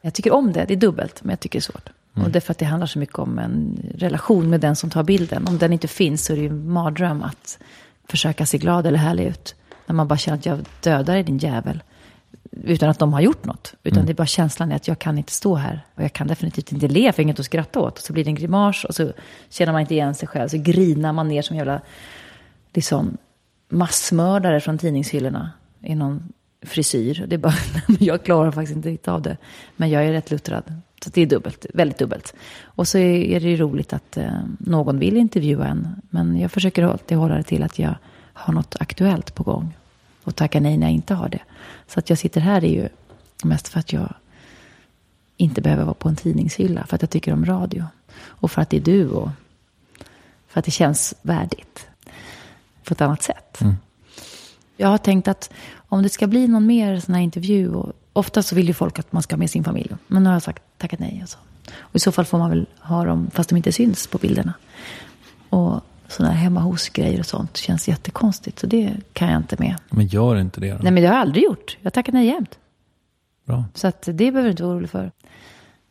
Jag tycker om det, det är dubbelt, men jag tycker det är svårt. Mm. Och det är för att det handlar så mycket om en relation med den som tar bilden. Om den inte finns så är det ju en mardröm att försöka se glad eller härlig ut. När man bara känner att jag dödar din jävel. Utan att de har gjort något. Utan Mm. det är bara känslan att jag kan inte stå här. Och jag kan definitivt inte le, för inget att skratta åt. Och så blir det en grimas och så känner man inte igen sig själv. Så grinar man ner som en jävla liksom, massmördare från tidningshyllorna. I någon frisyr. Det är bara, *laughs* jag klarar faktiskt inte riktigt av det. Men jag är rätt luttrad. Så det är dubbelt, väldigt dubbelt. Och så är det ju roligt att eh, någon vill intervjua en. Men jag försöker alltid hålla det till att jag har något aktuellt på gång. Och tacka nej när jag inte har det. Så att jag sitter här är ju mest för att jag inte behöver vara på en tidningshylla. För att jag tycker om radio. Och för att det är du och för att det känns värdigt. På ett annat sätt. Jag har tänkt att om det ska bli någon mer sån här intervju. Och ofta så vill ju folk att man ska ha med sin familj. Men nu har jag sagt tackat nej. Alltså. Och i så fall får man väl ha dem fast de inte syns på bilderna. Och sådana här hemma hos-grejer och sånt känns jättekonstigt. Så det kan jag inte med. Men gör inte det då. Nej men det har jag aldrig gjort. Jag tackar nej jämt. Bra. Så att det behöver du inte vara orolig för.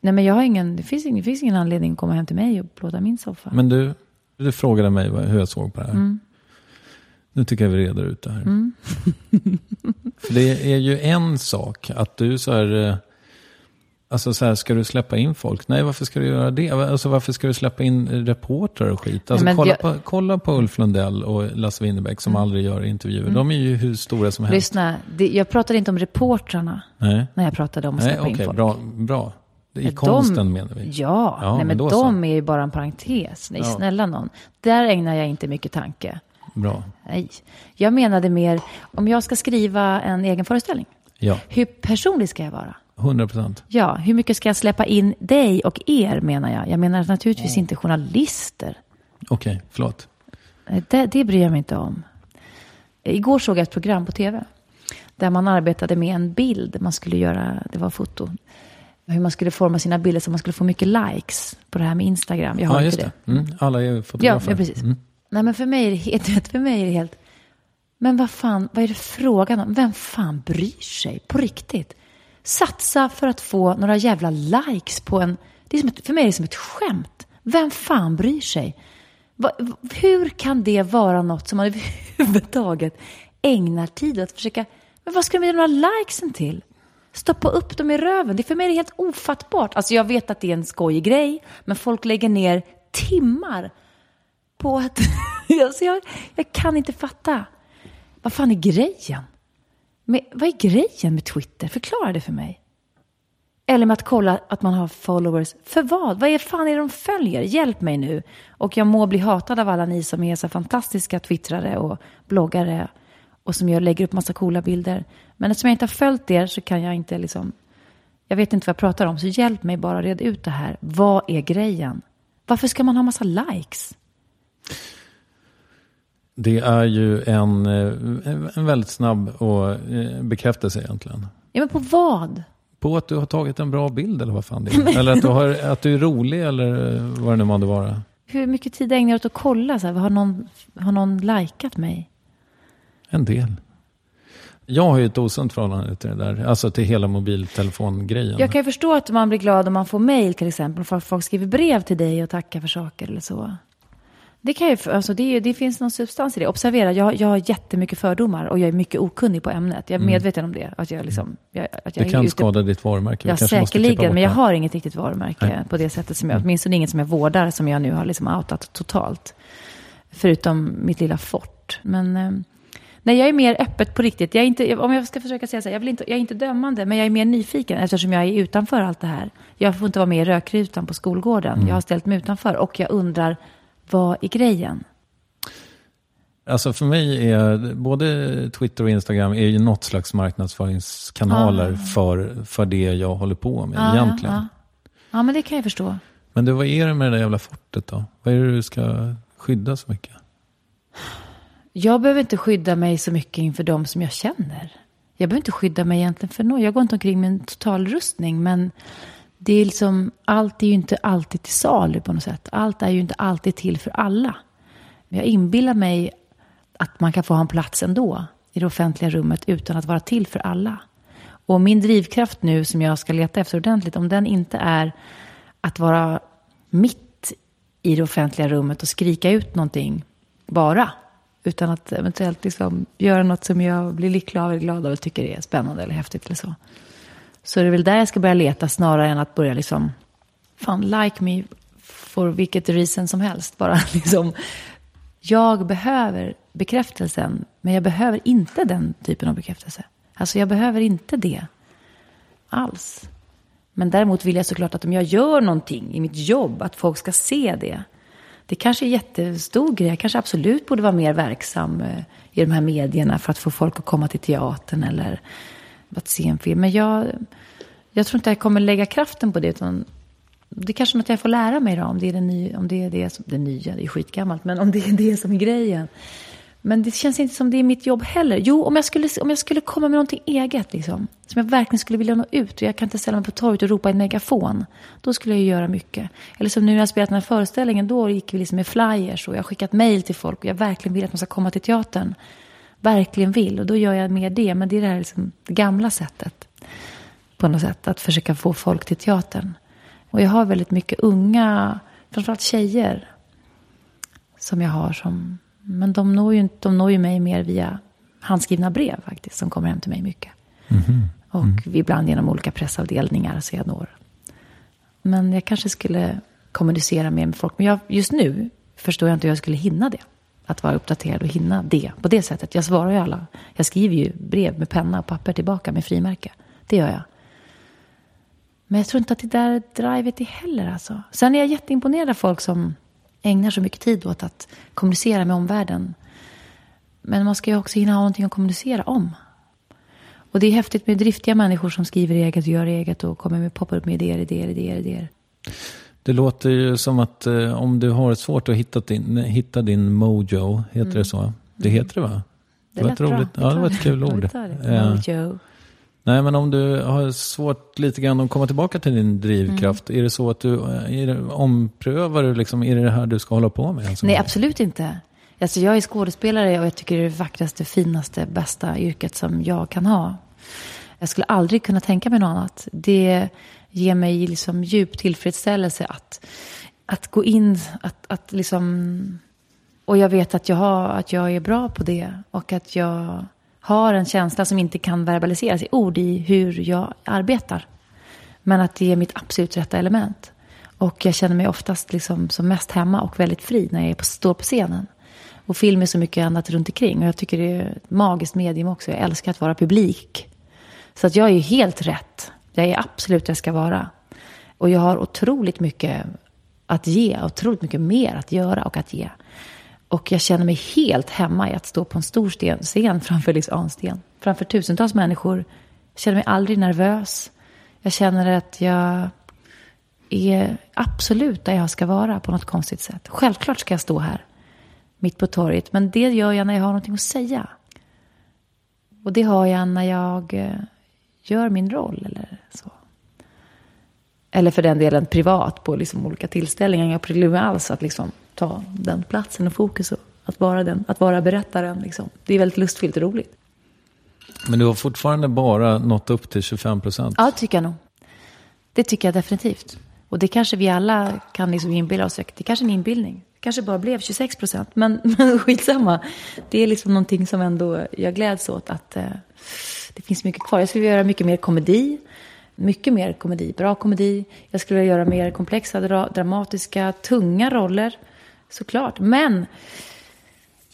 Nej men jag har ingen, det finns ingen, det finns ingen anledning att komma hem till mig och plåta min soffa. Men du, du frågade mig hur jag såg på det här. Mm. Nu tycker jag vi reder ut det här. *laughs* För det är ju en sak att du så här... eh, Alltså så här, ska du släppa in folk? Nej, varför ska du göra det? Alltså varför ska du släppa in reportrar och skit? Alltså, men kolla, jag- på, kolla på Ulf Lundell och Lasse Winnerbäck som aldrig gör intervjuer. De är ju hur stora som helst. Lyssna, det, jag pratade inte om reportrarna Nej, när jag pratade om att Nej släppa okej, in folk. bra. bra. I konsten de- menar vi. Ja, Ja, nej, men men de så. är ju bara en parentes. Nej, Ja. snälla någon. Där ägnar jag inte mycket tanke. Bra. Nej. Jag menade mer, om jag ska skriva en egen föreställning, Ja, hur personlig ska jag vara? 100 procent. Ja, hur mycket ska jag släppa in dig och er menar jag. Jag menar naturligtvis inte journalister. Okej, förlåt. Nej, Det, det bryr jag mig inte om. Igår såg jag ett program på tv. Där man arbetade med en bild. Man skulle göra, det var foto. Hur man skulle forma sina bilder så man skulle få mycket likes på det här med Instagram. Jag har Ja, just det. det. Mm. Alla är Ja, fotografer. ja, precis. Mm. Nej, men för mig är det helt, *laughs* för mig är det helt... Men vad fan, vad är det frågan om? Vem fan bryr sig på riktigt? Satsa för att få några jävla likes på en... Det är som ett, för mig är det som ett skämt. Vem fan bryr sig? Va, hur kan det vara något som man *laughs* överhuvudtaget ägnar tid åt att försöka... Men vad ska de ge några likesen till? Stoppa upp dem i röven. Det är för mig är det helt ofattbart. Alltså jag vet att det är en skojig grej, men folk lägger ner timmar på att... *laughs* alltså jag, jag kan inte fatta. Vad fan är grejen? Med, vad är grejen med Twitter? Förklara det för mig. Eller med att kolla att man har followers. För vad? Vad är fan är det de följer? Hjälp mig nu. Och jag må bli hatad av alla ni som är så fantastiska twittrare och bloggare. Och som jag lägger upp massa coola bilder. Men eftersom jag inte har följt er så kan jag inte liksom... Jag vet inte vad jag pratar om. Så hjälp mig bara reda ut det här. Vad är grejen? Varför ska man ha massa likes? Det är ju en, eh, en väldigt snabb och eh, bekräftelse egentligen. Ja, men på vad? På att du har tagit en bra bild eller vad fan det är. *laughs* Eller att du, har, att du är rolig eller eh, vad det nu månde vara. Hur mycket tid ägnar jag åt att kolla? Så här, har, någon, har någon likat mig? En del. Jag har ju ett osunt förhållande till det där. Alltså till hela mobiltelefongrejen. Jag kan ju förstå att man blir glad om man får mejl till exempel. För att folk skriver brev till dig och tackar för saker eller så. Det, kan ju, alltså det, det finns någon substans i det. Observera, jag, jag har jättemycket fördomar och jag är mycket okunnig på ämnet. Jag är medveten om det. Att jag liksom, jag, att jag Mm. Det kan ute- skada ditt varumärke. Ja, säkerligen. Men jag har inget riktigt varumärke Nej. på det sättet som jag, åtminstone inget som jag vårdar, som jag nu har liksom outat totalt. Förutom mitt lilla fort. Men eh, nej, jag är mer öppet på riktigt. Jag är inte, om jag ska försöka säga så här, jag, vill inte, jag är inte dömande, men jag är mer nyfiken eftersom jag är utanför allt det här. Jag får inte vara med i rökrutan på skolgården. Mm. Jag har ställt mig utanför och jag undrar, vad är grejen? Alltså för mig är både Twitter och Instagram är ju något slags marknadsföringskanaler för, för det jag håller på med Ja, egentligen. Ja, ja, men det kan jag förstå. Men du, vad är det med det där jävla fortet då? Vad är det du ska skydda så mycket? Jag behöver inte skydda mig så mycket inför de som jag känner. Jag behöver inte skydda mig egentligen för någon. Jag går inte omkring med en totalrustning. Men det är liksom, allt är ju inte alltid till salu på något sätt. Allt är ju inte alltid till för alla. Men jag inbillar mig att man kan få ha en plats ändå i det offentliga rummet utan att vara till för alla. Och min drivkraft nu som jag ska leta efter ordentligt, om den inte är att vara mitt i det offentliga rummet och skrika ut någonting bara. Utan att eventuellt liksom göra något som jag blir lycklig av eller glad av och tycker är spännande eller häftigt eller så. Så det är väl där jag ska börja leta snarare än att börja liksom, fan like me for vilket reason som helst. Bara *laughs* liksom, jag behöver bekräftelsen, men jag behöver inte den typen av bekräftelse. Alltså jag behöver inte det alls. Men däremot vill jag såklart att om jag gör någonting i mitt jobb, att folk ska se det. Det kanske är en jättestor grej. Jag kanske absolut borde vara mer verksam eh, i de här medierna för att få folk att komma till teatern eller att se en film. Men jag, jag tror inte jag kommer lägga kraften på det. Utan det är kanske något jag får lära mig då, om det är det, ny, om det, är det, som, det nya, det är skitgammalt, men om det är det som är grejen. Men det känns inte som det är mitt jobb heller. Jo, om jag skulle, om jag skulle komma med någonting eget, liksom, som jag verkligen skulle vilja nå ut, och jag kan inte ställa mig på torget och ropa i en megafon, då skulle jag ju göra mycket. Eller som nu när jag spelat den här föreställningen, då gick vi liksom med flyers, och jag har skickat mejl till folk, och jag verkligen vill att de ska komma till teatern. Verkligen vill, och då gör jag mer det. Men det är det här liksom, gamla sättet, på något sätt, att försöka få folk till teatern. Och jag har väldigt mycket unga, framförallt tjejer, som jag har som... Men de når ju, de når ju mig mer via handskrivna brev faktiskt, som kommer hem till mig mycket. Och ibland genom olika pressavdelningar så jag når. Men jag kanske skulle kommunicera mer med folk. Men jag, just nu förstår jag inte hur jag skulle hinna det. Att vara uppdaterad och hinna det på det sättet. Jag svarar ju alla. Jag skriver ju brev med penna och papper tillbaka med frimärke. Det gör jag. Men jag tror inte att det där drivet är heller alltså. Sen är jag jätteimponerad av folk som ägnar så mycket tid åt att kommunicera med omvärlden. Men man ska ju också hinna ha någonting att kommunicera om. Och det är häftigt med driftiga människor som skriver eget och gör eget och kommer med poppar upp med idéer, idéer, idéer, idéer. Det låter ju som att eh, om du har svårt att hitta din, hitta din mojo, heter det så? Det heter det va? Det, var lät ett roligt, ja, det var ett kul ord. det. Eh, Mojo. Nej, men om du har svårt lite grann att komma tillbaka till din drivkraft, Mm. är det så att du är det, omprövar du liksom, är det det här du ska hålla på med? Alltså, Nej, absolut inte. Alltså, jag är skådespelare och jag tycker det är det vackraste, finaste, bästa yrket som jag kan ha. Jag skulle aldrig kunna tänka mig något annat. Det ge mig liksom djup tillfredsställelse att, att gå in, att, att liksom... Och jag vet att jag, har, att jag är bra på det och att jag har en känsla som inte kan verbaliseras i ord i hur jag arbetar. Men att det är mitt absolut rätta element. Och jag känner mig oftast liksom som mest hemma och väldigt fri när jag på, står på scenen. Och film är så mycket annat runt omkring. Och jag tycker det är ett magiskt medium också. Jag älskar att vara publik. Så att jag är ju helt rätt. Jag är absolut där jag ska vara. Och jag har otroligt mycket att ge. Otroligt mycket mer att göra och att ge. Och jag känner mig helt hemma i att stå på en stor sten, scen framför, liksom, Ahnsten, framför tusentals människor. Jag känner mig aldrig nervös. Jag känner att jag är absolut där jag ska vara på något konstigt sätt. Självklart ska jag stå här, mitt på torget. Men det gör jag när jag har någonting att säga. Och det har jag när jag eh, gör min roll eller så. Eller för den delen privat på liksom olika tillställningar. Jag problem med alls att liksom ta den platsen och fokus. Och att, vara den, att vara berättaren. Liksom. Det är väldigt lustfyllt och roligt. Men du har fortfarande bara nått upp till 25 procent. Ja, det tycker jag nog. Det tycker jag definitivt. Och det kanske vi alla kan liksom inbilla oss. Det kanske är en inbildning. Det kanske bara blev 26 procent. Men, *laughs* men skitsamma. Det är liksom någonting som ändå jag gläds åt att eh, det finns mycket kvar. Jag skulle vilja göra mycket mer komedi. Mycket mer komedi. Bra komedi. Jag skulle vilja göra mer komplexa, dra, dramatiska, tunga roller. Såklart. Men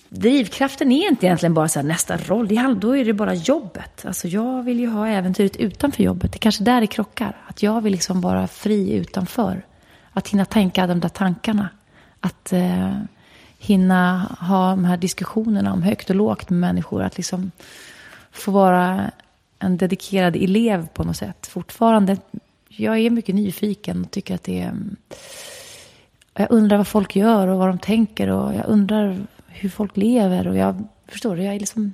drivkraften är inte egentligen bara så här, nästa roll. Det är, då är det bara jobbet. Alltså jag vill ju ha äventyret utanför jobbet. Det är kanske där det krockar. Att jag vill liksom vara fri utanför. Att hinna tänka de där tankarna. Att eh, hinna ha de här diskussionerna om högt och lågt med människor. Att liksom få vara en dedikerad elev på något sätt. Fortfarande, jag är mycket nyfiken och tycker att det är... Jag undrar vad folk gör och vad de tänker och jag undrar hur folk lever. Och jag förstår det, jag är liksom...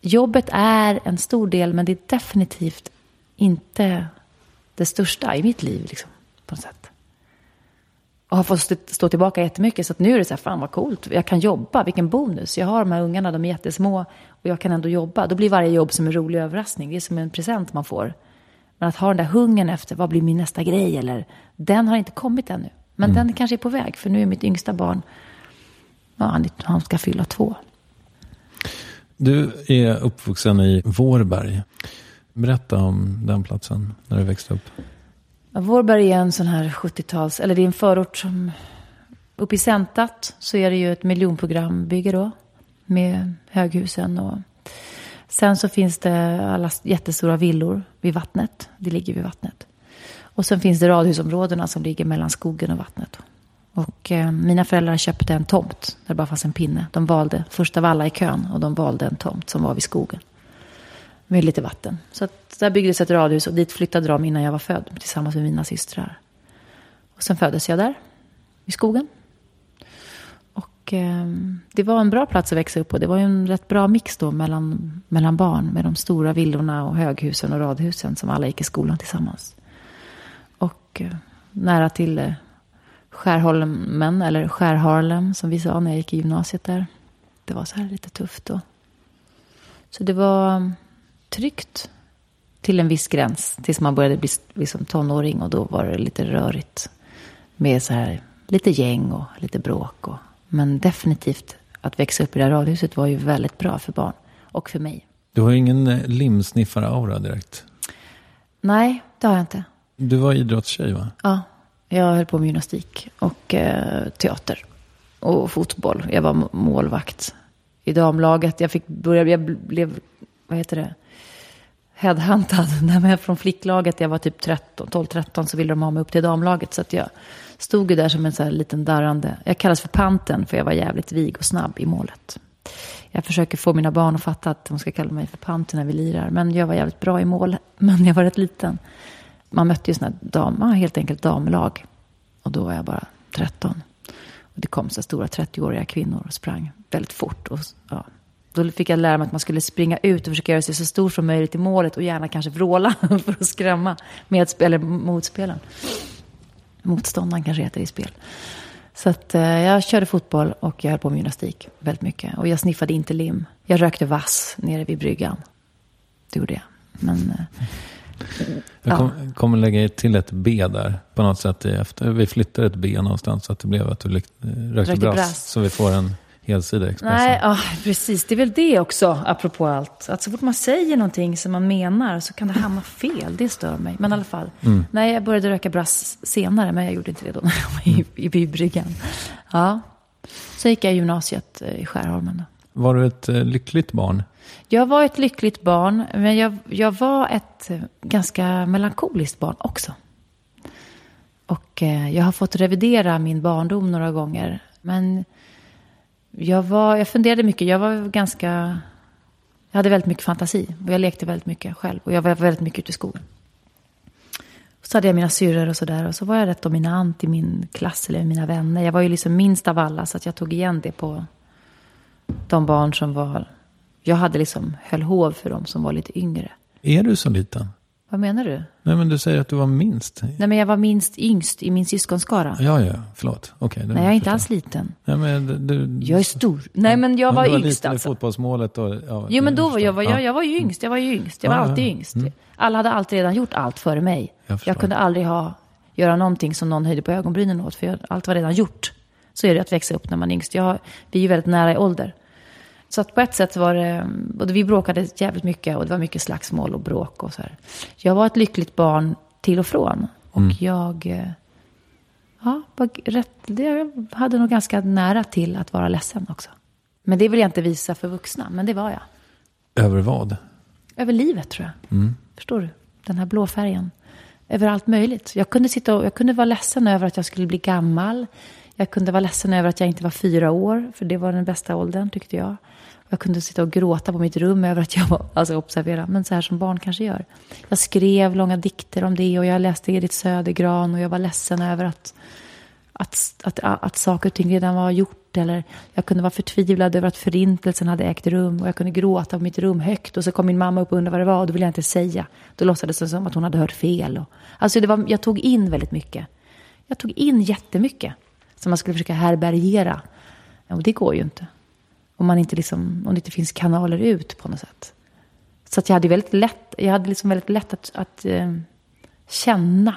Jobbet är en stor del, men det är definitivt inte det största i mitt liv. Liksom, på något sätt. Och har fått stå tillbaka jättemycket. Så att nu är det så här, fan vad coolt. Jag kan jobba, vilken bonus. Jag har de här ungarna, de är jättesmå. Och jag kan ändå jobba. Då blir varje jobb som en rolig överraskning. Det är som en present man får. Men att ha den där hungern efter, vad blir min nästa grej? Eller, den har inte kommit ännu. Men mm. den kanske är på väg. För nu är mitt yngsta barn ja, han, han ska fylla två. Du är uppvuxen i Vårberg. Berätta om den platsen när du växte upp. Ja, Vårberg är en sån här 70-tals, eller det är en förort som, uppe i Säntat så är det ju ett miljonprogrambygge då. Med höghusen och sen så finns det alla jättestora villor vid vattnet. Det ligger vid vattnet. Och sen finns det radhusområdena som ligger mellan skogen och vattnet. Och eh, mina föräldrar köpte en tomt där det bara fanns en pinne. De valde, först av alla i kön, och de valde en tomt som var vid skogen. Med lite vatten. Så att där byggdes ett radhus och dit flyttade de innan jag var född tillsammans med mina systrar. Och sen föddes jag där, i skogen. Och eh, det var en bra plats att växa upp på. Det var ju en rätt bra mix då mellan, mellan barn. Med de stora villorna och höghusen och radhusen som alla gick i skolan tillsammans. Och eh, nära till eh, Skärholmen, eller Skärharlem som vi sa när jag gick i gymnasiet där. Det var så här lite tufft då. Så det var tryggt till en viss gräns. Tills man började bli liksom tonåring och då var det lite rörigt. Med så här lite gäng och lite bråk. Och, men definitivt att växa upp i det här radhuset var ju väldigt bra för barn. Och för mig. Du har ingen eh, limsniffar-aura direkt. Nej, det har jag inte. Du var idrottstjej va? Ja. Jag höll på med gymnastik och eh, teater och fotboll. Jag var målvakt i damlaget. Jag fick börja, jag blev, vad heter det, headhuntad. *laughs* När jag från flicklaget, jag var typ 12-13 så ville de ha mig upp till damlaget. Så att jag stod ju där som en så här liten darrande, jag kallas för panten för jag var jävligt vig och snabb i målet. Jag försöker få mina barn att fatta att de ska kalla mig för panten när vi lirar. Men jag var jävligt bra i mål, *laughs* men jag var rätt liten man mötte ju sådana dam, helt enkelt damlag. Och då var jag bara 13. Och det kom så stora 30-åriga kvinnor och sprang väldigt fort. Och, ja. Då fick jag lära mig att man skulle springa ut och försöka göra sig så stor som möjligt i målet och gärna kanske vråla *laughs* för att skrämma eller motspelaren. Motståndaren kanske heter i spel. Så att, eh, jag körde fotboll och jag höll på med gymnastik väldigt mycket. Och jag sniffade inte lim. Jag rökte vass nere vid bryggan. Det gjorde jag. Men eh, jag kom, ja. kommer lägga till ett B där på något sätt. Efter. Vi flyttar ett B någonstans så att det blev att du rökte brass, brass. Så vi får en helsida Expressen. Nej, ja, precis. Det är väl det också, apropå allt. Att så fort man säger någonting som man menar så kan det hamna fel. Det stör mig. Men i alla fall. Mm. Nej, jag började röka brass senare, men jag gjorde inte det då när jag var i, i bybryggan. Ja. Så gick jag i gymnasiet eh, i Skärholmen. Var du ett eh, lyckligt barn? Jag var ett lyckligt barn, men jag, jag var ett ganska melankoliskt barn också. Och eh, jag har fått revidera min barndom några gånger. Men jag, var, jag funderade mycket. Jag var ganska... Jag hade väldigt mycket fantasi. Och jag lekte väldigt mycket själv. Och jag var väldigt mycket ute i skogen. Så hade jag mina syrror och sådär. Och så var jag rätt dominant i min klass eller mina vänner. Jag var ju liksom minst av alla. Så att jag tog igen det på de barn som var jag hade liksom höll hov för dem som var lite yngre. Är du så liten? Vad menar du? Nej, men du säger att du var minst. Nej, men jag var minst yngst i min syskonskara. Ja, ja, förlåt. Okay, Nej, jag är inte alls liten. Nej, men du, jag är stor. Nej, men jag var, du var yngst liten alltså. i fotbollsmålet och... Ja, jo, men då var jag, var, jag, jag var ju yngst. Jag var ju yngst. Jag var ja, alltid yngst. Mm. Alla hade alltid redan gjort allt före mig. Jag, jag, kunde aldrig ha, göra någonting som någon höjde på ögonbrynen åt, för jag, allt var redan gjort. Så är det att växa upp när man är yngst. Jag, vi är ju väldigt nära i ålder. Så att på ett sätt var det, och vi bråkade jävligt mycket och det var mycket slagsmål och bråk och så här. Jag var ett lyckligt barn till och från. Och Mm. jag, eh, ja, var rätt, jag hade nog ganska nära till att vara ledsen också. Men det vill jag inte visa för vuxna, men det var jag. Över vad? Över livet tror jag. Förstår du? Den här blå färgen. Över allt möjligt. Jag kunde, sitta och, jag kunde vara ledsen över att jag skulle bli gammal. Jag kunde vara ledsen över att jag inte var fyra år. För det var den bästa åldern tyckte jag. Jag kunde sitta och gråta på mitt rum över att jag var, alltså observera, men så här som barn kanske gör. Jag skrev långa dikter om det och jag läste Edith Södergran och jag var ledsen över att, att, att, att, att saker och ting redan var gjort. Eller jag kunde vara förtvivlad över att förintelsen hade ägt rum. Och jag kunde gråta på mitt rum högt. Och så kom min mamma upp och undrade vad det var. Och då ville jag inte säga. Då låtsades det som att hon hade hört fel. Och, alltså det var, jag tog in väldigt mycket. Jag tog in jättemycket. Som man skulle försöka härbärgera. Och det går ju inte. Om, man inte liksom, om det inte finns kanaler ut på något sätt. Så att jag hade väldigt lätt, jag hade liksom väldigt lätt att, att eh, känna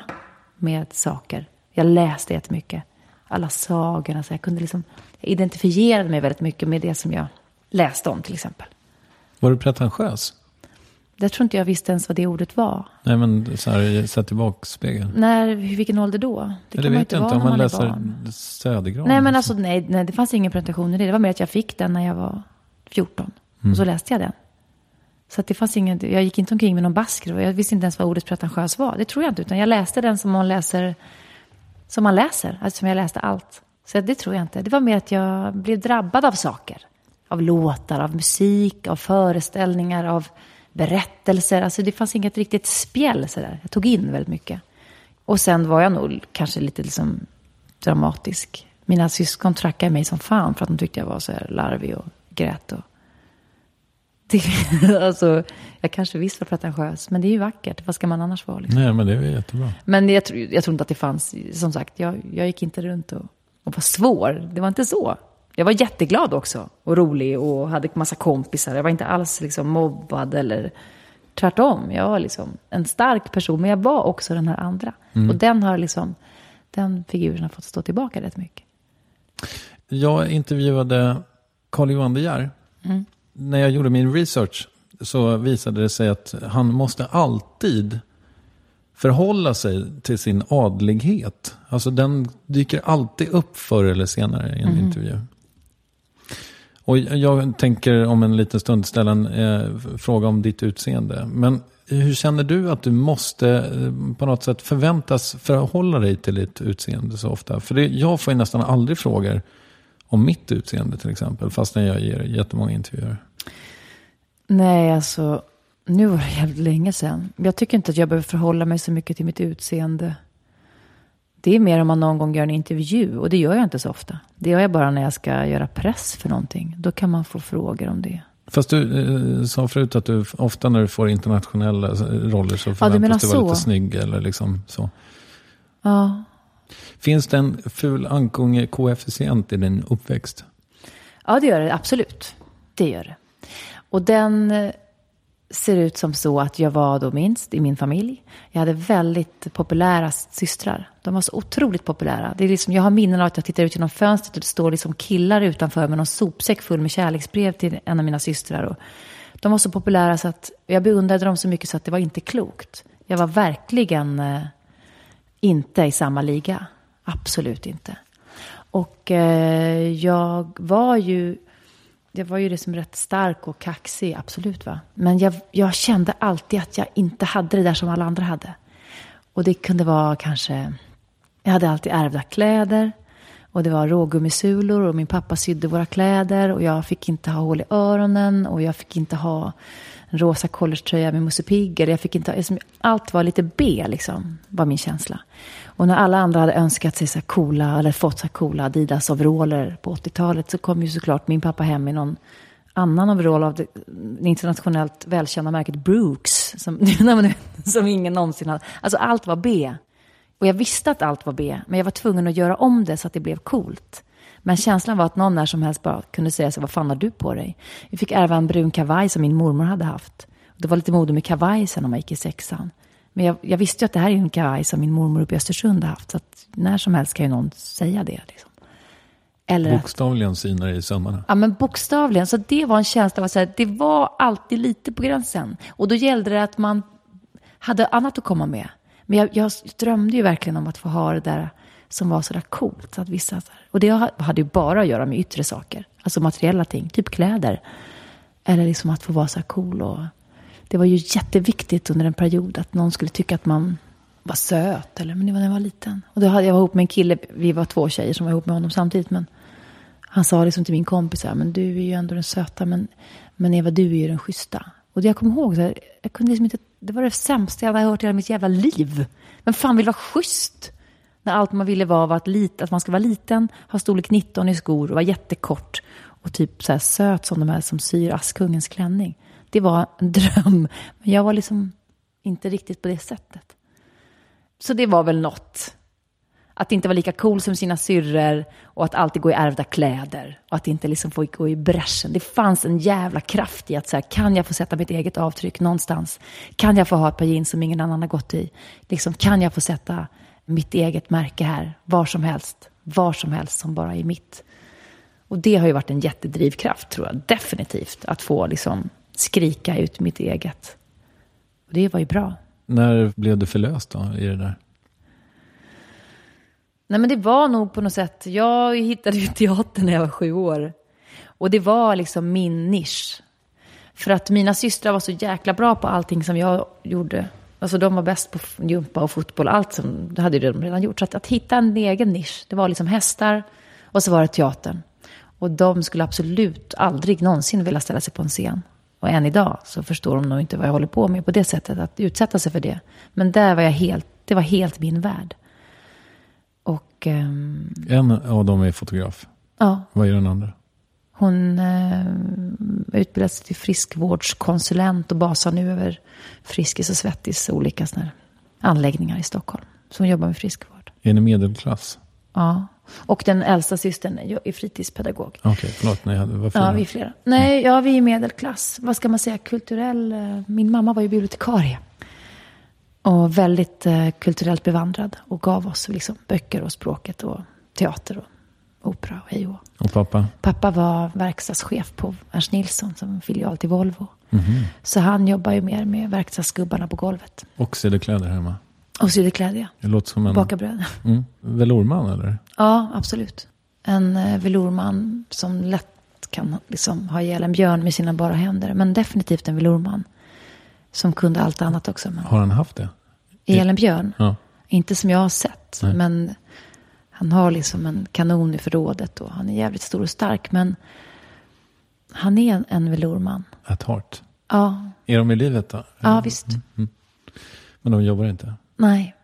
med saker. Jag läste jättemycket. Alla sagorna. Så jag kunde liksom, jag identifierade mig väldigt mycket med det som jag läste om till exempel. Var du pretentiös? Jag tror inte jag visste ens vad det ordet var. Nej, men så här, sett i bakspegeln. När, vilken ålder då? Det man vet jag inte, vara om man är läser. Södergran. Nej, men alltså nej, nej, det fanns ingen pretension i det. Det var mer att jag fick den när jag var 14. Och så läste jag den. Så det fanns ingen, jag gick inte omkring med någon basker och jag visste inte ens vad ordet pretentiös var. Det tror jag inte, utan jag läste den som man läser, som man läser. Alltså som jag läste allt. Så det tror jag inte. Det var mer att jag blev drabbad av saker. Av låtar, av musik, av föreställningar, av berättelser. Alltså det fanns inget riktigt spjäll sådär. Jag tog in väldigt mycket. Och sen var jag nog kanske lite liksom dramatisk. Mina syskon trackade mig som fan för att de tyckte jag var så här larvig och grät. Och det, *laughs* alltså, jag kanske visst var pretentiös, men det är ju vackert. Vad ska man annars vara? Liksom? Nej, men det är jättebra. Men jag, tror- jag tror inte att det fanns, som sagt, jag, jag gick inte runt och, och var svår. Det var inte så. Jag var jätteglad också och rolig och hade massa kompisar. Jag var inte alls liksom mobbad eller tvärtom. Jag var liksom en stark person, men jag var också den här andra. Och den har liksom, den figuren har fått stå tillbaka rätt mycket. Jag intervjuade Carl Johan De Geer. Mm. När jag gjorde min research så visade det sig att han måste alltid förhålla sig till sin adlighet. Alltså den dyker alltid upp förr eller senare i en Mm. intervju. Och jag tänker om en liten stund ställa en eh, fråga om ditt utseende. Men hur känner du att du måste eh, på något sätt förväntas förhålla dig till ditt utseende så ofta? För det, jag får ju nästan aldrig frågor om mitt utseende till exempel. fastän jag ger jättemånga intervjuer. Nej, alltså, nu var det jävligt länge sedan. Jag tycker inte att jag behöver förhålla mig så mycket till mitt utseende. Det är mer om man någon gång gör en intervju och det gör jag inte så ofta. Det gör jag bara när jag ska göra press för någonting. Då kan man få frågor om det. Fast du eh, sa förut att du ofta när du får internationella eh, roller så Ja, du förväntas du vara lite snygg eller liksom så. Ja, Finns det en ful ankunge-koefficient i din uppväxt? ja det gör det absolut. Det gör det. Och den eh, ser ut som så att jag var då minst i min familj. Jag hade väldigt populära systrar. De var så otroligt populära. Det är liksom, jag har minnen av att jag tittar ut genom fönstret och det står liksom killar utanför med någon sopsäck full med kärleksbrev till en av mina systrar. Och de var så populära så att jag beundrade dem så mycket så att det var inte klokt. Jag var verkligen eh, inte i samma liga. Absolut inte. Och eh, jag var ju, jag var ju liksom rätt stark och kaxig, absolut va. Men jag, jag kände alltid att jag inte hade det där som alla andra hade. Och det kunde vara kanske, jag hade alltid ärvda kläder. Och det var rågummisulor och min pappa sydde våra kläder. Och jag fick inte ha hål i öronen och jag fick inte ha en rosa collegetröja med Musse Pigg. Jag fick inte ha, alltså, allt var lite B liksom, var min känsla. Och när alla andra hade önskat sig så här coola, eller fått så här coola Adidas-overaller på 80-talet så kom ju såklart min pappa hem i någon annan overall av det internationellt välkända märket Brooks. Som, *laughs* som ingen någonsin hade. Alltså allt var B. Och jag visste att allt var B, men jag var tvungen att göra om det så att det blev coolt. Men känslan var att någon när som helst bara kunde säga så vad fan har du på dig? Vi fick ärva en brun kavaj som min mormor hade haft. Det var lite mode med kavaj sen när man gick i sexan. Men jag, jag visste ju att det här är en kavaj som min mormor uppe i Östersund har haft. Så att när som helst kan ju någon säga det. Liksom. Eller att, Bokstavligen synar i sömmarna. ja, men bokstavligen. Så det var en känsla av att säga, det var alltid lite på gränsen. Och då gällde det att man hade annat att komma med. Men jag, jag drömde ju verkligen om att få ha det där som var sådär coolt. Så att vissa, och det hade ju bara att göra med yttre saker. Alltså materiella ting, typ kläder. Eller liksom att få vara så här cool. Och det var ju jätteviktigt under en period att någon skulle tycka att man var söt. Eller, men det var när jag var liten. Och då hade jag var ihop med en kille, vi var två tjejer som var ihop med honom samtidigt. Men han sa liksom till min kompis, här, men du är ju ändå den söta, men, men Eva, du är ju den schyssta. Och det jag kommer ihåg, så här, jag kunde liksom inte, det var det sämsta jag hade hört i hela mitt jävla liv. Men fan vill vara schysst? När allt man ville vara var att, lit, att man ska vara liten, ha storlek 19 i skor och vara jättekort. Och typ så här söt som de här som syr Askungens klänning. Det var en dröm. Men jag var liksom inte riktigt på det sättet. Så det var väl något. Att inte vara lika cool som sina syrror och att alltid gå i ärvda kläder. Och att inte liksom få gå i bräschen. Det fanns en jävla kraft i att så här, kan jag få sätta mitt eget avtryck någonstans? Kan jag få ha ett par jeans som ingen annan har gått i? Liksom, kan jag få sätta mitt eget märke här, var som helst? Var som helst som bara är mitt. Och det har ju varit en jättedrivkraft, tror jag. Definitivt. Att få liksom skrika ut mitt eget. Och det var ju bra. När blev du förlöst då i det där? Nej men det var nog på något sätt, jag hittade ju teatern när jag var sju år. Och det var liksom min nisch. För att mina systrar var så jäkla bra på allting som jag gjorde. Alltså de var bäst på gympa och fotboll, allt som, det hade ju de redan gjort. Så att, att hitta en egen nisch, det var liksom hästar och så var det teatern. Och de skulle absolut aldrig någonsin vilja ställa sig på en scen. Och än idag så förstår de nog inte vad jag håller på med på det sättet, att utsätta sig för det. Men där var jag helt, det var helt min värld. Och ehm, En av dem är fotograf. ja, Vad gör den andra? hon eh, utbildade sig till friskvårdskonsulent och basar nu över Friskis och Svettis olika såna anläggningar i Stockholm. Så hon jobbar med friskvård. Är ni medelklass? Ja. Och den äldsta systern är fritidspedagog. Okej, förlåt. Nej, det var fyra. Ja, vi är flera. Nej, ja, vi är medelklass. Vad ska man säga? Kulturell. eh, Min mamma var ju bibliotekarie. Och väldigt eh, kulturellt bevandrad. Och gav oss liksom böcker och språket och teater och opera och hej och. Och pappa? Pappa var verkstadschef på Ernst Nilsson som filial till Volvo. Mhm. Så han jobbar ju mer med verkstadsgubbarna på golvet. Och sydde kläder hemma? Och sydde kläder. Det låter som en Baka bröd. mm, velourman eller? Ja, absolut. En eh, velourman som lätt kan liksom ha ihjäl en björn med sina bara händer. Men definitivt en velourman. Som kunde allt annat också. Men Har han haft det? ihjäl en björn? Ja. Inte som jag har sett. Nej. Men han har liksom en kanon i förrådet. Och han är jävligt stor och stark. Men han är en, en velourman. At heart. Ja, Är de i livet då? ja visst. Men de jobbar inte? Nej.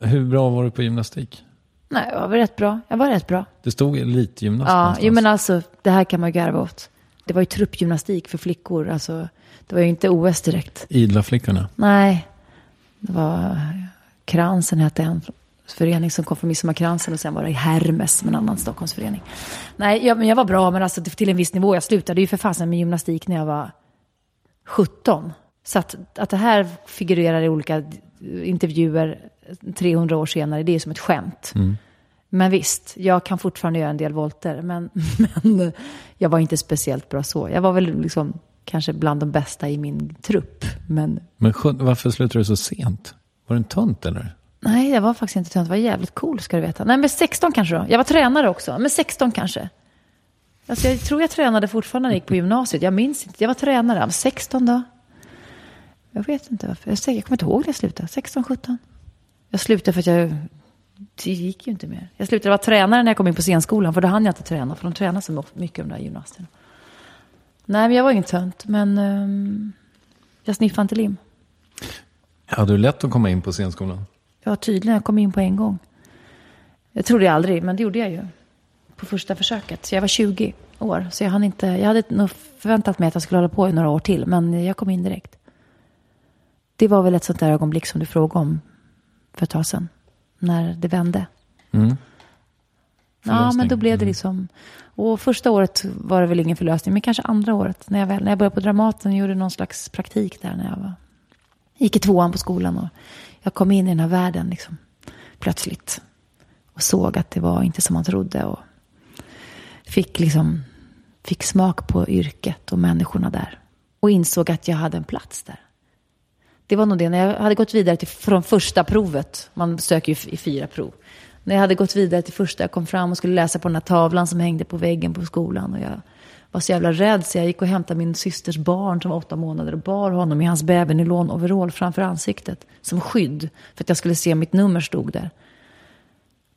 Hur bra var du på gymnastik? Nej, jag var rätt bra. Jag var rätt bra. Det stod elitgymnast Ja, jo, men alltså, det här kan man ju garva åt. Det var ju truppgymnastik för flickor. Alltså, det var ju inte OS direkt. Idla flickorna. Nej, det var Kransen hette en förening som kom från Midsommarkransen och sen var det Hermes en annan Stockholmsförening. Nej, jag, men jag var bra, men alltså till en viss nivå. Jag slutade ju för fasen med gymnastik när jag var 17. Så att, att det här figurerar i olika intervjuer 300 år senare, det är som ett skämt. Men visst, jag kan fortfarande göra en del volter, men, *laughs* men jag var inte speciellt bra så. Jag var väl liksom kanske bland de bästa i min trupp, men Men varför slutade du så sent? Var du en tönt eller? Nej, jag var faktiskt inte tönt. Jag var jävligt cool, ska du veta. Nej, men 16 kanske då. Jag var tränare också, men 16 kanske. Alltså, jag tror jag tränade fortfarande när jag gick på gymnasiet. Jag minns inte. Jag var tränare. Men 16 då? Jag vet inte varför. Jag, säger- jag kommer inte ihåg när jag slutade. 16, 17. Jag slutade för att jag... Det gick ju inte mer. Jag slutade vara tränare när jag kom in på scenskolan. För då hann jag inte träna. För de tränar så mycket, de där gymnasterna. Nej, men jag var ingen tönt. Men ehm, jag sniffade inte lim. Hade du lätt att komma in på scenskolan? Ja, tydligen. Jag kom in på en gång. Jag trodde jag aldrig, men det gjorde jag ju. På första försöket. Så jag var 20 år. Så jag, hann inte, jag hade nog förväntat mig att jag skulle hålla på i några år till. Men jag kom in direkt. Det var väl ett sånt där ögonblick som du frågade om för ett tag sedan. När det vände. Mm. Ja, men då blev det liksom... Och första året var det väl ingen förlösning. Men kanske andra året. När jag, väl, när jag började på Dramaten och gjorde någon slags praktik där. När jag var, gick i tvåan på skolan. Och jag kom in i den här världen liksom, plötsligt. Och såg att det var inte som man trodde. Och fick, liksom, fick smak på yrket och människorna där. Och insåg att jag hade en plats där. Det var nog det, när jag hade gått vidare till, från första provet, man söker ju i fyra prov. När jag hade gått vidare till första, jag kom fram och skulle läsa på den här tavlan som hängde på väggen på skolan. Och jag var så jävla rädd så jag gick och hämtade min systers barn som var åtta månader och bar honom i hans babynylon-overall framför ansiktet. Som skydd, för att jag skulle se mitt nummer stod där.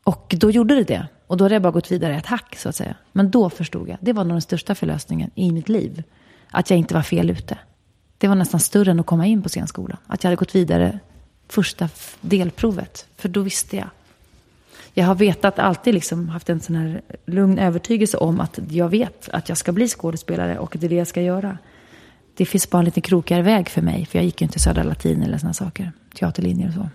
Och då gjorde det det. Och då hade jag bara gått vidare ett hack så att säga. Men då förstod jag, det var nog den största förlösningen i mitt liv. Att jag inte var fel ute. Det var nästan större än att komma in på scenskolan. Att jag hade gått vidare första delprovet. För då visste jag. Jag har vetat, alltid liksom haft en sån här lugn övertygelse om att jag vet att jag ska bli skådespelare och det är det jag ska göra. Det finns bara en lite krokigare väg för mig. För jag gick ju inte Södra Latin eller sådana saker. Teaterlinjer och så.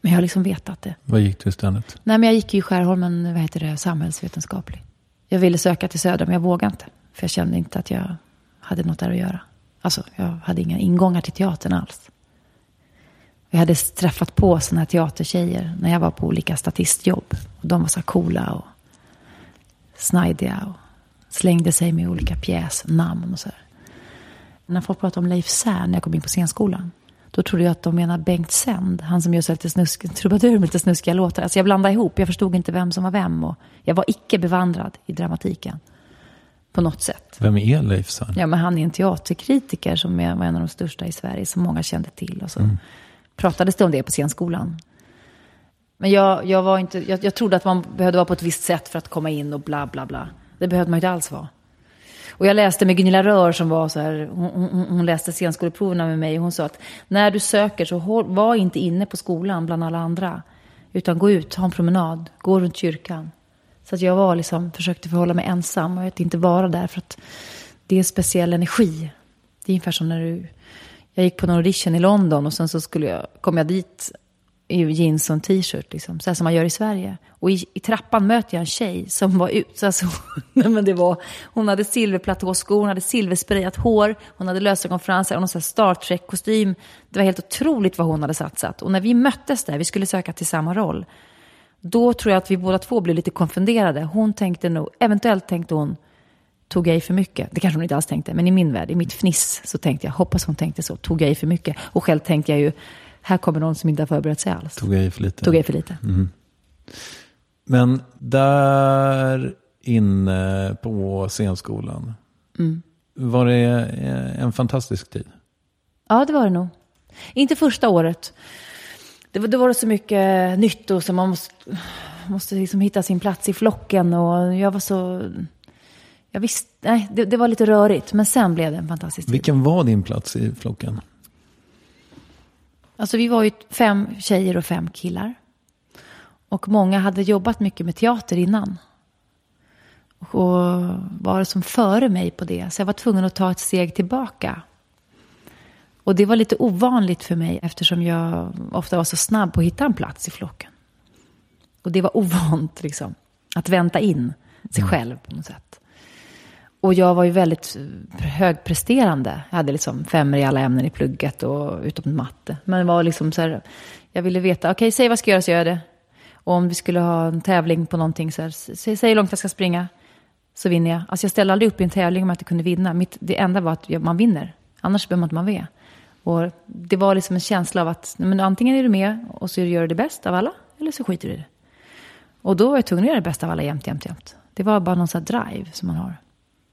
Men jag har liksom vetat det. Vad gick du istället? Nej, men jag gick ju i Skärholmen, vad heter det, samhällsvetenskaplig. Jag ville söka till Södra, men jag vågade inte. För jag kände inte att jag hade något där att göra. Alltså, jag hade inga ingångar till teatern alls. Jag hade träffat på sådana här teatertjejer när jag var på olika statistjobb. Och de var så coola och snajdiga och slängde sig med olika pjäsnamn och så här. När folk pratade om Leif Sär när jag kom in på scenskolan. Då trodde jag att de menade Bengt Sänd, han som gör så lite snusk, trubadur med lite snuskiga låtar. Alltså jag blandade ihop, jag förstod inte vem som var vem. Och jag var icke bevandrad i dramatiken. På något sätt. Vem är Leif Sand? Ja, men han är en teaterkritiker som är, var en av de största i Sverige, som många kände till. Och så mm. pratades det om det på scenskolan. Men jag, jag, var inte, jag, jag trodde att man behövde vara på ett visst sätt för att komma in och bla, bla, bla. Det behövde man inte alls vara. Och jag läste med Gunilla Rör som var så här, hon, hon, hon läste scenskoleproverna med mig. Och hon sa att när du söker så håll, var inte inne på skolan bland alla andra. Utan gå ut, ha en promenad, gå runt kyrkan. Så att jag var liksom, försökte förhålla mig ensam och att inte vara där för att det är en speciell energi. Det är ungefär som när du, jag gick på en audition i London och sen så skulle jag, kom jag dit i jeans och en t-shirt, liksom, så här som man gör i Sverige. Och i, i trappan möter jag en tjej som var ut, alltså, *laughs* nej men det var, hon hade silverplatåskor, hon hade silversprayat hår, hon hade lösögonfransar och någon sån Star Trek-kostym. Det var helt otroligt vad hon hade satsat. Och när vi möttes där, vi skulle söka till samma roll, då tror jag att vi båda två blev lite konfunderade. Hon tänkte nog, eventuellt tänkte hon, tog jag i för mycket? Det kanske hon inte alls tänkte, men i min värld, i mitt fniss, så tänkte jag, hoppas hon tänkte så, tog jag i för mycket? Och själv tänkte jag ju, här kommer någon som inte har förberett sig alls. Tog jag i för lite? Tog jag i för lite. Mm. Men där inne på scenskolan, mm. var det en fantastisk tid? Ja, det var det nog. Inte första året. Det var, det var så mycket nytt och så man måste, måste liksom hitta sin plats i flocken. Och jag var så... Jag visste, nej, det, det var lite rörigt. Men sen blev det en fantastisk tid. Vilken var din plats i flocken? Alltså vi var ju fem tjejer och fem killar. Och många hade jobbat mycket med teater innan. Och var som före mig på det. Så jag var tvungen att ta ett steg tillbaka. Och det var lite ovanligt för mig eftersom jag ofta var så snabb på att hitta en plats i flocken. Och det var ovant liksom. Att vänta in sig mm. själv på något sätt. Och jag var ju väldigt högpresterande. Jag hade liksom femmer i alla ämnen i plugget och utom matte. Men det var liksom så här, jag ville veta, okej, okay, säg vad ska göra så gör jag det. Och om vi skulle ha en tävling på någonting, så här, säg, säg hur långt jag ska springa, så vinner jag. Alltså jag ställde aldrig upp i en tävling om jag inte kunde vinna. Mitt, det enda var att man vinner. Annars behöver man inte vara med. Och det var liksom en känsla av att men antingen är du med och så gör du det bäst av alla, eller så skiter du i det. Och då var jag tvungen att göra det bästa av alla jämt, jämt, jämt. Det var bara någon sån här drive som man har.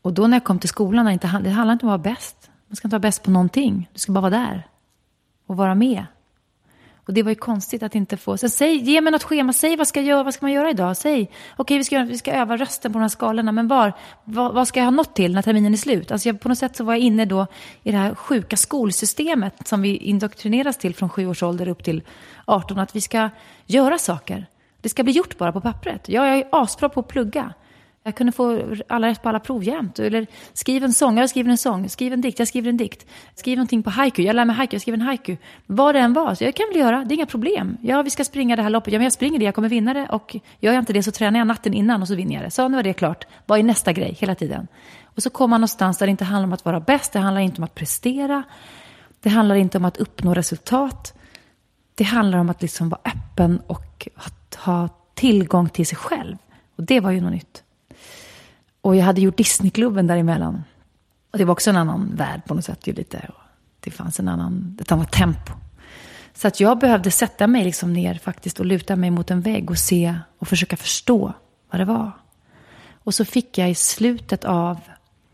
Och då när jag kom till skolan, det, det handlar inte om att vara bäst. Man ska inte vara bäst på någonting. Du ska bara vara där. Och vara med. Och det var ju konstigt att inte få... Så säg, ge mig något schema, säg vad ska, jag göra, vad ska man göra idag? Säg, okej vi, ska, vi ska öva rösten på de här skalorna, men var, vad, vad ska jag ha nått till när terminen är slut? Alltså jag, på något sätt så var jag inne då i det här sjuka skolsystemet som vi indoktrineras till från sju års ålder upp till 18, att vi ska göra saker. Det ska bli gjort bara på pappret. Jag är asbra på att plugga. Jag kunde få alla rätt på alla prov jämt. Eller skriv en sång, jag skriver en sång. Skriv en dikt, jag skriver en dikt. Skriv någonting på haiku, jag lär mig haiku, jag skriver en haiku. Vad det än var, så jag kan väl göra, det är inga problem. Ja, vi ska springa det här loppet, ja men jag springer det, jag kommer vinna det. Och gör jag inte det så tränar jag natten innan och så vinner jag det. Så nu är det klart. Vad är nästa grej hela tiden? Och så kommer man någonstans där det inte handlar om att vara bäst, det handlar inte om att prestera. Det handlar inte om att uppnå resultat. Det handlar om att liksom vara öppen och ha tillgång till sig själv. Och det var ju något nytt. Och jag hade gjort Disneyklubben däremellan. Och det var också en annan värld på något sätt. Ju lite. Det fanns en annan, ett annat tempo. Så att jag behövde sätta mig liksom ner faktiskt och luta mig mot en vägg och se och försöka förstå vad det var. Och så fick jag i slutet av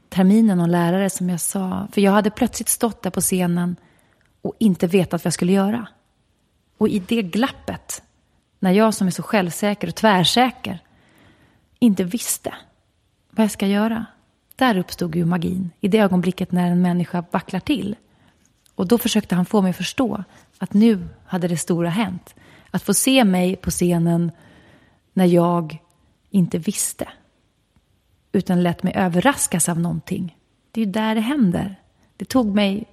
terminen någon lärare som jag sa, för jag hade plötsligt stått där på scenen och inte vetat vad jag skulle göra. Och i det glappet, när jag som är så självsäker och tvärsäker inte visste vad jag ska göra, där uppstod ju magin. I det ögonblicket när en människa vacklar till. Och då försökte han få mig att förstå att nu hade det stora hänt. Att få se mig på scenen när jag inte visste. Utan lät mig överraskas av någonting. Det är ju där det händer. Det tog mig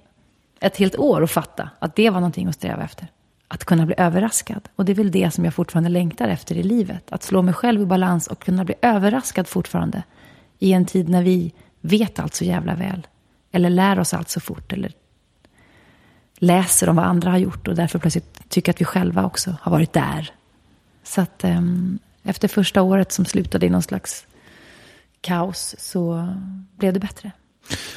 ett helt år att fatta att det var någonting att sträva efter. Att kunna bli överraskad. Och det är väl det som jag fortfarande längtar efter i livet. Att slå mig själv i balans och kunna bli överraskad fortfarande. I en tid när vi vet allt så jävla väl. Eller lär oss allt så fort. Eller läser om vad andra har gjort och därför plötsligt tycker att vi själva också har varit där. Så att um, efter första året som slutade i någon slags kaos så blev det bättre.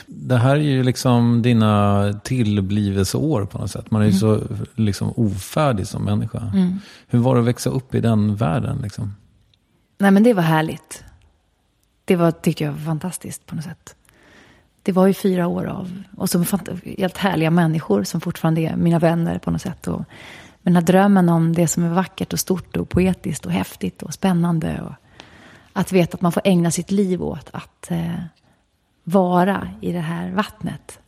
Det här är ju liksom dina tillblivelseår på något sätt. Man är ju mm. så liksom ofärdig som människa. Mm. Hur var det att växa upp i den världen? Liksom? Nej men det var härligt. Det var, tyckte jag var fantastiskt på något sätt det var ju fyra år av, och så helt härliga människor som fortfarande är mina vänner på något sätt. Och, men den här drömmen om det som är vackert och stort och poetiskt och häftigt och spännande. Och att veta att man får ägna sitt liv åt att eh, vara i det här vattnet.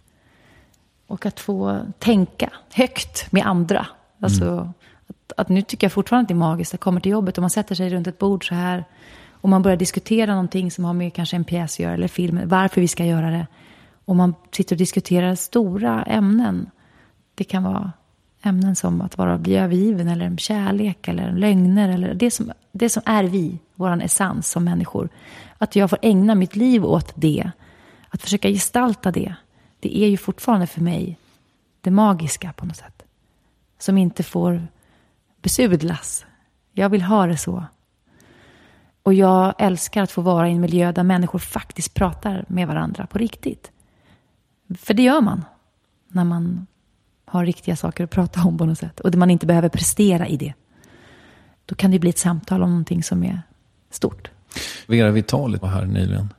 Och att få tänka högt med andra. Alltså, mm. att, att, nu tycker jag fortfarande att det är magiskt. Jag kommer till jobbet och man sätter sig runt ett bord så här. Och man börjar diskutera någonting som har med kanske en pjäs att göra eller film. Varför vi ska göra det. Och man sitter och diskuterar stora ämnen. Det kan vara ämnen som att vara, bli övergiven eller kärlek eller lögner. Eller det, som, det som är vi, vår essens som människor. Att jag får ägna mitt liv åt det. Att försöka gestalta det. Det är ju fortfarande för mig det magiska på något sätt. Som inte får besudlas. Jag vill ha det så. Och jag älskar att få vara i en miljö där människor faktiskt pratar med varandra på riktigt. För det gör man när man har riktiga saker att prata om på något sätt. Och där man inte behöver prestera i det. Då kan det bli ett samtal om någonting som är stort. Vera Vitali var här nyligen.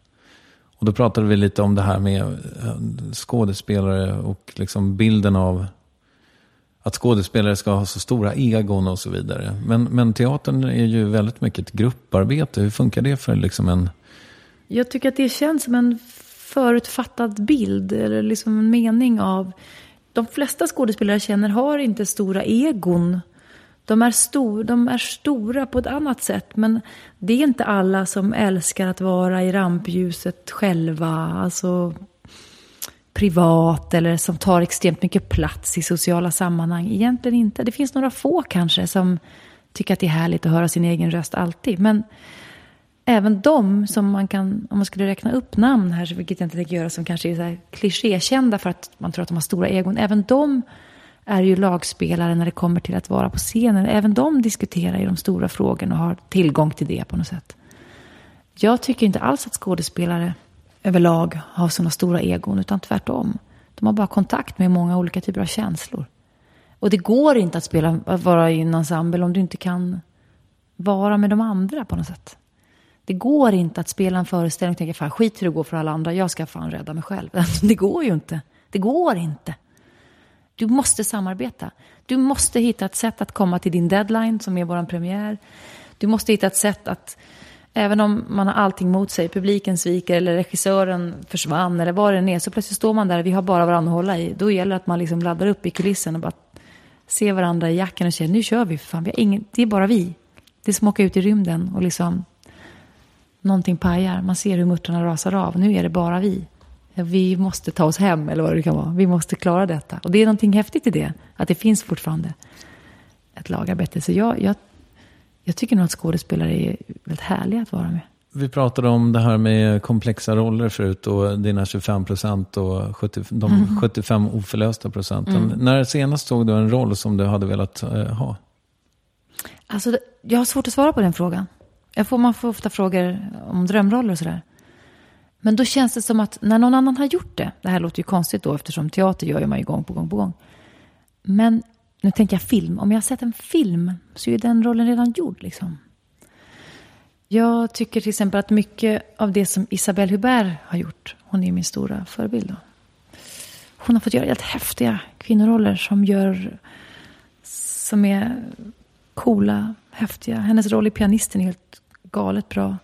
Och då pratade vi lite om det här med eh, skådespelare och liksom bilden av att skådespelare ska ha så stora egon och så vidare. Men, men teatern är ju väldigt mycket ett grupparbete. Hur funkar det för liksom en... Jag tycker att det känns som en förutfattad bild eller liksom en mening av... De flesta skådespelare jag känner har inte stora egon. De är, stor, de är stora på ett annat sätt, men det är inte alla som älskar att vara i rampljuset själva. Alltså privat eller som tar extremt mycket plats i sociala sammanhang. Egentligen inte. Det finns några få kanske som tycker att det är härligt att höra sin egen röst alltid. Men även de som man kan, om man skulle räkna upp namn här, vilket jag inte tänker göra, som kanske är så här för att man tror att de har stora egon. Även de är ju lagspelare när det kommer till att vara på scenen. Även de diskuterar ju de stora frågorna och har tillgång till det på något sätt. Jag tycker inte alls att skådespelare överlag har sådana stora egon, utan tvärtom. De har bara kontakt med många olika typer av känslor. Och det går inte att spela, att vara i en ensemble om du inte kan vara med de andra på något sätt. Det går inte att spela en föreställning och tänka, fan skit hur det går för alla andra, jag ska fan rädda mig själv. *laughs* Det går ju inte. Det går inte. Du måste samarbeta. Du måste hitta ett sätt att komma till din deadline, som är vår premiär. Du måste hitta ett sätt att, även om man har allting mot sig, publiken sviker eller regissören försvann eller vad det än är, så plötsligt står man där och vi har bara varandra att hålla i. Då gäller det att man liksom laddar upp i kulissen och bara ser varandra i jacken och säger, nu kör vi för fan, vi har ingen, det är bara vi. Det är som att åka ut i rymden och liksom någonting pajar. Man ser hur muttrarna rasar av. Nu är det bara vi. Vi måste ta oss hem, eller vad det kan vara. Vi måste klara detta. Och det är någonting häftigt i det. Att det finns fortfarande ett lagarbete. Så jag, jag, jag tycker nog att skådespelare är väldigt härliga att vara med. Vi pratade om det här med komplexa roller förut och dina 25 procent och 70, de mm. 75 oförlösta procenten. Mm. När senast såg du en roll som du hade velat uh, ha? Alltså, jag har svårt att svara på den frågan. Jag får, man får ofta frågor om drömroller och sådär. Men då känns det som att när någon annan har gjort det, det här låter ju konstigt då eftersom teater gör man ju gång på gång på gång. Men nu tänker jag film, om jag har sett en film så är den rollen redan gjord liksom. Jag tycker till exempel att mycket av det som Isabelle Hubert har gjort, hon är min stora förebild då. Hon har fått göra helt häftiga kvinnoroller som gör, som är coola, häftiga. Hennes roll i Pianisten är helt galet bra.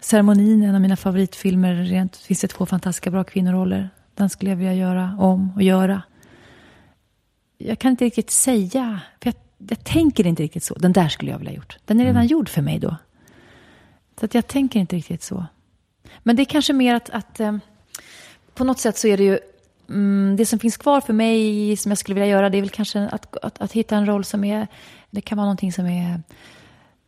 Ceremonin är en av mina favoritfilmer. Rent finns det två fantastiska bra kvinnoroller. Den skulle jag vilja göra om och göra. Jag kan inte riktigt säga, för jag, jag tänker inte riktigt så. Den där skulle jag vilja ha gjort. Den är redan mm. gjord för mig då. Så att jag tänker inte riktigt så. Men det är kanske mer att, att eh, på något sätt så är det ju mm, det som finns kvar för mig som jag skulle vilja göra det är väl kanske att, att, att hitta en roll som är, det kan vara någonting som är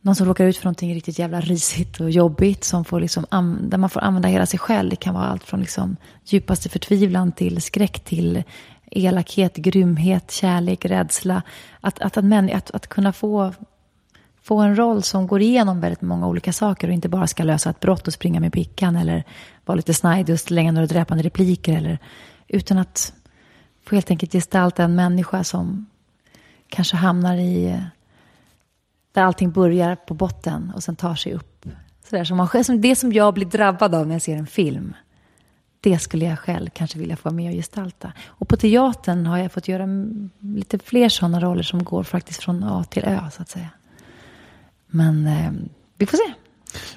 någon som råkar ut för någonting riktigt jävla risigt och jobbigt som får liksom, där man får använda hela sig själv. Det kan vara allt från liksom djupaste förtvivlan till skräck till elakhet, grymhet, kärlek, rädsla. Att, att, att, att, att kunna få, få en roll som går igenom väldigt många olika saker och inte bara ska lösa ett brott och springa med pickan eller vara lite snajdig och slänga några dräpande repliker. Eller, utan att få helt enkelt gestalta en människa som kanske hamnar i där allting börjar på botten och sen tar sig upp. Sådär, som man, som det som jag blir drabbad av när jag ser en film. Det skulle jag själv kanske vilja få med och gestalta. Och på teatern har jag fått göra lite fler sådana roller som går faktiskt från A till Ö, så att säga. Men eh, vi får se.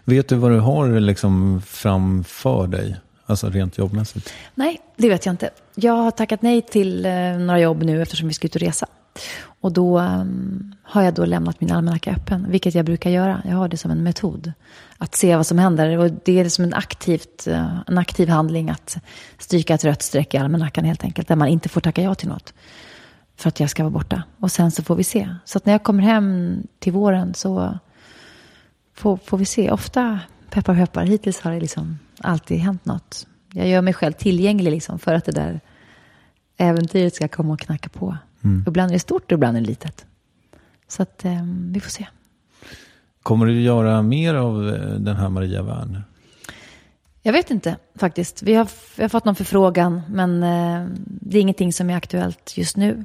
Vet du vad du har liksom framför dig? Alltså rent jobbmässigt? Nej, det vet jag inte. Jag har tackat nej till eh, några jobb nu eftersom vi ska ut och resa. Och då um, har jag då lämnat min almanacka öppen, vilket jag brukar göra. Jag har det som en metod. Att se vad som händer. Och det är som en, aktivt, uh, en aktiv handling att stryka ett rött streck i almanackan helt enkelt. Där man inte får tacka ja till något. För att jag ska vara borta. Och sen så får vi se. Så att när jag kommer hem till våren så får, får vi se. Ofta, peppar peppar, hittills har det liksom alltid hänt något. Jag gör mig själv tillgänglig liksom för att det där äventyret ska komma och knacka på. Mm. Ibland är det stort och ibland är det litet. Så att eh, vi får se. Kommer du göra mer av eh, den här Maria Wern? Jag vet inte faktiskt. Vi har, vi har fått någon förfrågan, men eh, det är ingenting som är aktuellt just nu.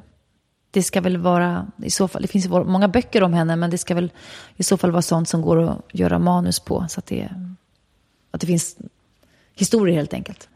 Det ska väl vara, i så fall, det finns många böcker om henne, men det ska väl i så fall vara sånt som går att göra manus på. Så att det, att det finns historier helt enkelt.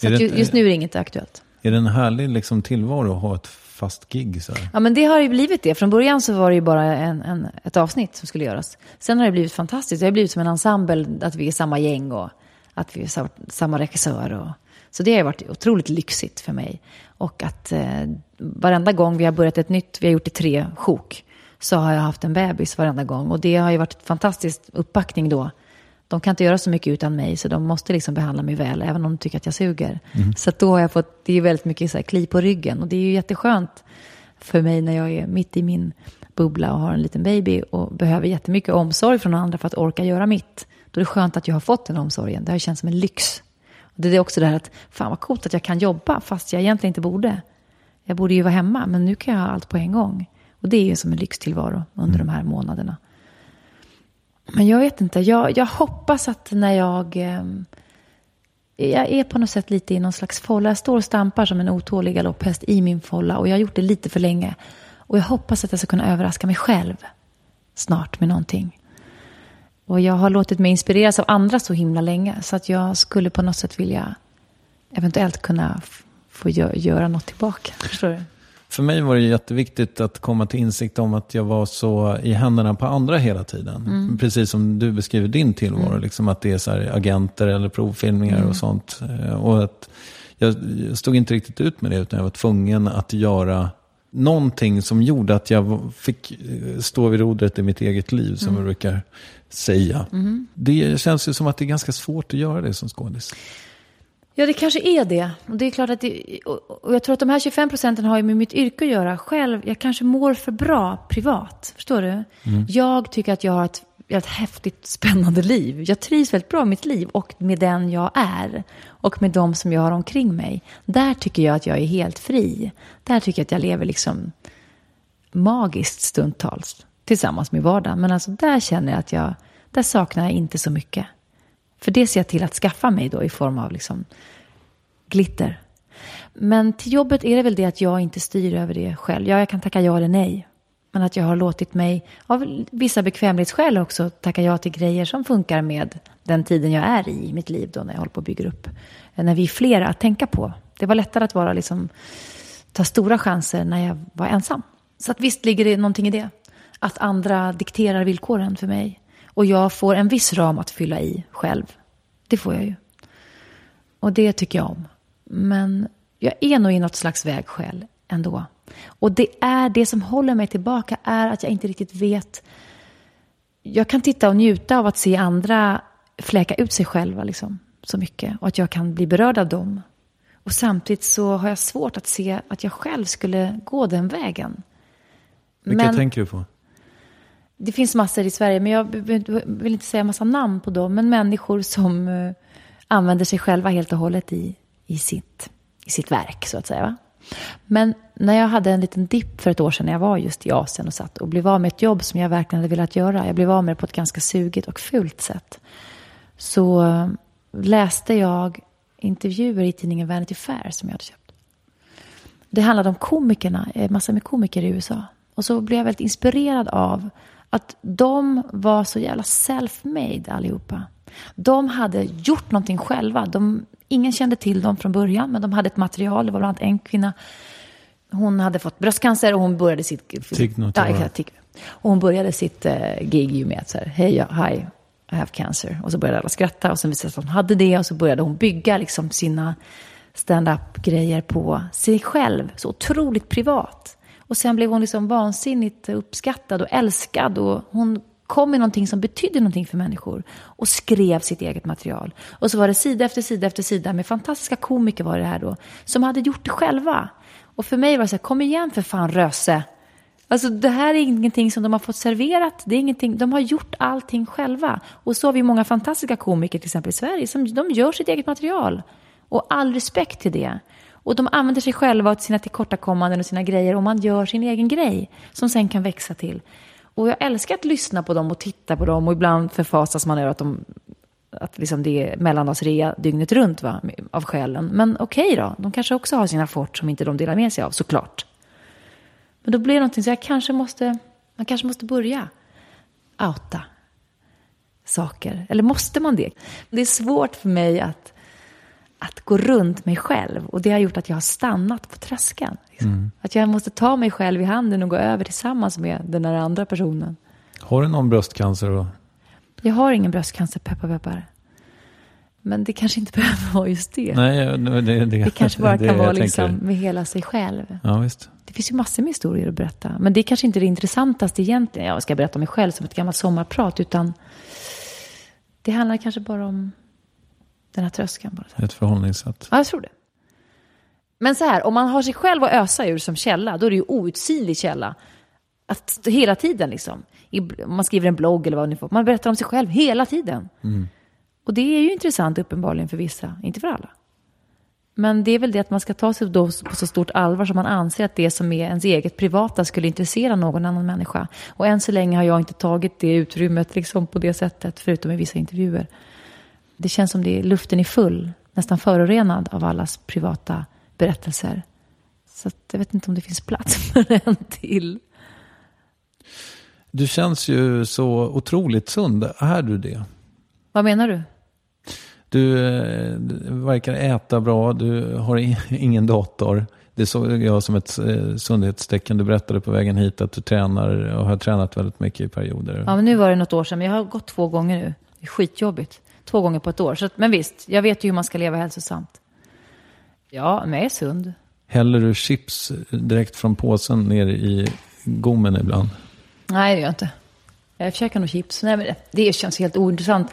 Så det, just nu är det inget aktuellt. Är det en härlig liksom, tillvaro att ha ett fast gig? Så här? Ja, men det har ju blivit det. Från början så var det ju bara en, en, ett avsnitt som skulle göras. Sen har det blivit fantastiskt. Det har blivit som en ensemble, att vi är samma gäng och att vi är samma regissör. Och, så det har varit otroligt lyxigt för mig. Och att eh, varenda gång vi har börjat ett nytt, vi har gjort det tre sjok, så har jag haft en bebis varenda gång. Och det har ju varit fantastisk uppbackning då de kan inte göra så mycket utan mig, så de måste liksom behandla mig väl, även om de tycker att jag suger. Mm. Så då har jag fått, det är väldigt mycket så här, kli på ryggen. Och det är ju jätteskönt för mig när jag är mitt i min bubbla och har en liten baby och behöver jättemycket omsorg från andra för att orka göra mitt. Då är det skönt att jag har fått den omsorgen. Det har känts som en lyx. Och det är också det här att, fan vad coolt att jag kan jobba fast jag egentligen inte borde. Jag borde ju vara hemma, men nu kan jag ha allt på en gång. Och det är ju som en lyxtillvaro under mm. de här månaderna. Men jag vet inte. Jag, jag hoppas att när jag... Eh, jag är på något sätt lite i någon slags folla. Jag står och stampar som en otålig galopphäst i min folla. Och jag har gjort det lite för länge. Och jag hoppas att jag ska kunna överraska mig själv snart med någonting. Och jag har låtit mig inspireras av andra så himla länge. Så att jag skulle på något sätt vilja eventuellt kunna få göra något tillbaka. Förstår du? För mig var det jätteviktigt att komma till insikt om att jag var så i händerna på andra hela tiden. Mm. Precis som du beskriver din tillvaro. Mm. Liksom att det är så agenter eller provfilmningar mm. och sånt. Eh, och att jag stod inte riktigt ut med det utan jag var tvungen att göra någonting som gjorde att jag fick eh, stå vid rodret i mitt eget liv, som mm. jag brukar säga. Mm. Det känns ju som att det är ganska svårt att göra det som skådis. Ja, det kanske är det. Och det är klart att det, och jag tror att de här 25 procenten har ju med mitt yrke att göra. Själv, jag kanske mår för bra privat. Förstår du? Mm. Jag tycker att jag har ett, ett häftigt, spännande liv. Jag trivs väldigt bra i mitt liv och med den jag är. Och med de som jag har omkring mig. Där tycker jag att jag är helt fri. Där tycker jag att jag lever liksom magiskt stundtals. Tillsammans med vardagen. Men alltså där känner jag att jag, där saknar jag inte så mycket. För det ser jag till att skaffa mig då i form av liksom glitter. Men till jobbet är det väl det att jag inte styr över det själv. Ja, jag kan tacka ja eller nej. Men att jag har låtit mig, av vissa bekvämlighetsskäl också, tacka ja till grejer som funkar med den tiden jag är i, i mitt liv då när jag håller på och bygger upp. När vi är flera att tänka på. Det var lättare att vara liksom, ta stora chanser när jag var ensam. Så att visst ligger det någonting i det. Att andra dikterar villkoren för mig. Och jag får en viss ram att fylla i själv. Det får jag ju. Och det tycker jag om. Men jag är nog i något slags vägskäl ändå. Och det är det som håller mig tillbaka är att jag inte riktigt vet. Jag kan titta och njuta av att se andra fläka ut sig själva liksom, så mycket. Och att jag kan bli berörd av dem. Och samtidigt så har jag svårt att se att jag själv skulle gå den vägen. Vilka men, tänker du på? Det finns massor i Sverige, men jag vill inte säga massa namn på dem. Men människor som eh, använder sig själva helt och hållet i, i, sitt, i sitt verk, så att säga. Va? Men när jag hade en liten dipp för ett år sedan när jag var just i Asien och satt och blev av med ett jobb som jag verkligen hade velat göra. Jag blev av med det på ett ganska sugigt och fult sätt. Så eh, läste jag intervjuer i tidningen Vanity Fair som jag hade köpt. Det handlade om komikerna, eh, massor med komiker i USA. Och så blev jag väldigt inspirerad av att de var så jävla self-made allihopa. De hade gjort någonting själva. De, ingen kände till dem från början, men de hade ett material. Det var bland annat en kvinna. Hon hade fått bröstcancer och hon började sitt... Ja, och hon började sitt uh, gig med att säga, hej, ja, hi, I have cancer. Och så började alla skratta och sen visade det sig att hon hade det och så började hon bygga liksom sina stand-up-grejer på sig själv. Så otroligt privat. Och sen blev hon liksom vansinnigt uppskattad och älskad. Och hon kom med någonting som betydde någonting för människor. Och skrev sitt eget material. Och så var det sida efter sida efter sida med fantastiska komiker var det här då. Som hade gjort det själva. Och för mig var det så här, kom igen för fan Röse. Alltså det här är ingenting som de har fått serverat. Det är ingenting, de har gjort allting själva. Och så har vi många fantastiska komiker till exempel i Sverige. Som de gör sitt eget material. Och all respekt till det. Och de använder sig själva och sina tillkortakommanden och sina grejer och man gör sin egen grej som sen kan växa till. Och jag älskar att lyssna på dem och titta på dem och ibland förfasas man över att, de, att liksom det är mellandagsrea dygnet runt va, av skälen. Men okej okay då, de kanske också har sina fort som inte de delar med sig av, såklart. Men då blir det någonting så jag kanske måste, man kanske måste börja outa saker. Eller måste man det? Det är svårt för mig att att gå runt mig själv. Och det har gjort att jag har stannat på tröskeln. Liksom. Mm. Att jag måste ta mig själv i handen och gå över tillsammans med den där andra personen. Har du någon bröstcancer då? Jag har ingen bröstcancer, peppar peppar. Men det kanske inte *laughs* behöver vara just det. Nej, det, det, det kanske *laughs* bara kan vara liksom med hela sig själv. Ja, visst. Det finns ju massor med historier att berätta. Men det är kanske inte det intressantaste egentligen. Jag ska berätta om mig själv som ett gammalt sommarprat. Utan det handlar kanske bara om den här tröskeln. Bara. Ett förhållningssätt. Ja, jag tror det. Men så här, om man har sig själv att ösa ur som källa, då är det ju outsinlig källa. Att hela tiden liksom. Om man skriver en blogg eller vad ni får. Man berättar om sig själv hela tiden. Mm. Och det är ju intressant uppenbarligen för vissa, inte för alla. Men det är väl det att man ska ta sig då på så stort allvar som man anser att det som är ens eget privata skulle intressera någon annan människa. Och än så länge har jag inte tagit det utrymmet liksom på det sättet, förutom i vissa intervjuer. Det känns som det, luften är full, nästan förorenad av allas privata berättelser. Så jag vet inte om det finns plats *laughs* för en till. Du känns ju så otroligt sund. Är du det? Vad menar du? Du, eh, du verkar äta bra, du har *laughs* ingen dator. Det såg jag som ett eh, sundhetstecken. Du berättade på vägen hit att du tränar och har tränat väldigt mycket i perioder. Ja, men nu var det något år sedan. Men jag har gått två gånger nu. Det är skitjobbigt två gånger på ett år. Så, men visst, jag vet ju hur man ska leva hälsosamt. Ja, men jag är sund. Häller du chips direkt från påsen ner i gommen ibland? Nej, det gör jag inte. Jag käkar nog chips. Nej, men det, det känns helt ointressant.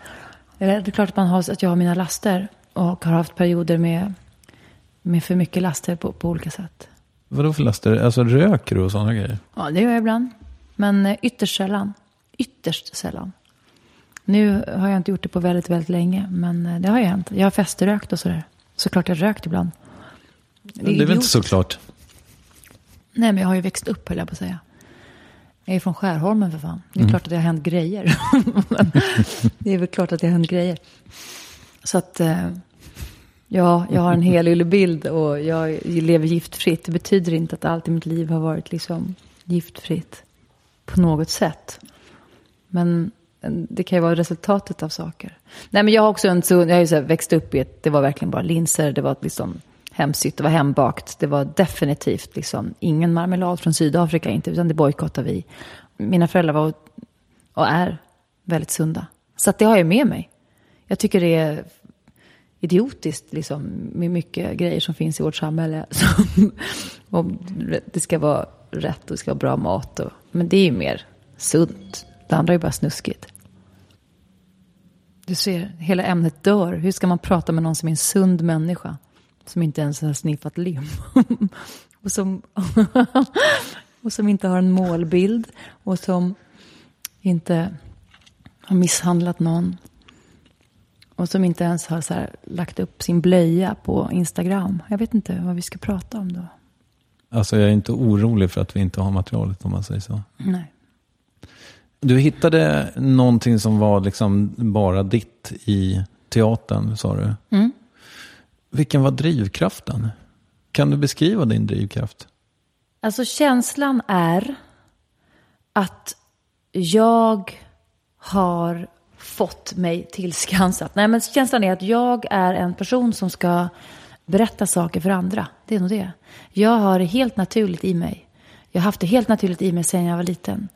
Det är klart att, man har, att jag har mina laster och har haft perioder med, med för mycket laster på, på olika sätt. Vadå för laster? Alltså röker du och sådana grejer? Ja, det gör jag ibland. Men eh, ytterst sällan. Ytterst sällan. Nu har jag inte gjort det på väldigt, väldigt länge. Men eh, det har ju hänt. Jag har feströkt och sådär. Såklart jag rökt ibland. Det är, det är väl inte såklart? Nej, men jag har ju växt upp höll jag på att säga. Jag är från Skärholmen för fan. Det är mm. klart att det har hänt grejer. *laughs* det är väl klart att det har hänt grejer. Så att, eh, ja, jag har en hel bild och jag lever giftfritt. Det betyder inte att allt i mitt liv har varit liksom giftfritt på något sätt. Men det kan ju vara resultatet av saker. Nej, men jag har också en så, jag har ju så växt upp i ett, det var verkligen bara linser, det var liksom hemsytt, det var hembakt. Det var definitivt liksom ingen marmelad från Sydafrika, inte, utan det bojkottade vi. Mina föräldrar var och är väldigt sunda. Så att det har jag med mig. Jag tycker det är idiotiskt liksom, med mycket grejer som finns i vårt samhälle. *laughs* Som, om det ska vara rätt och det ska vara bra mat. Och, men det är ju mer sunt. Det andra är bara snuskigt. Du ser, hela ämnet dör. Hur ska man prata med någon som är en sund människa? Som inte ens har sniffat lim. *laughs* och, som *laughs* och som inte har en målbild. Och som inte har misshandlat någon. Och som inte ens har så här, lagt upp sin blöja på Instagram. Jag vet inte vad vi ska prata om då. Alltså jag är inte orolig för att vi inte har materialet om man säger så. Nej. Du hittade någonting som var liksom bara ditt i teatern, sa du. Mm. Vilken var drivkraften? Kan du beskriva din drivkraft? Alltså känslan är att jag har fått mig tillskansat. Nej, men känslan är att jag är en person som ska berätta saker för andra. Det är nog det. Jag har det helt naturligt i mig. Jag har haft det helt naturligt i mig sedan jag var liten.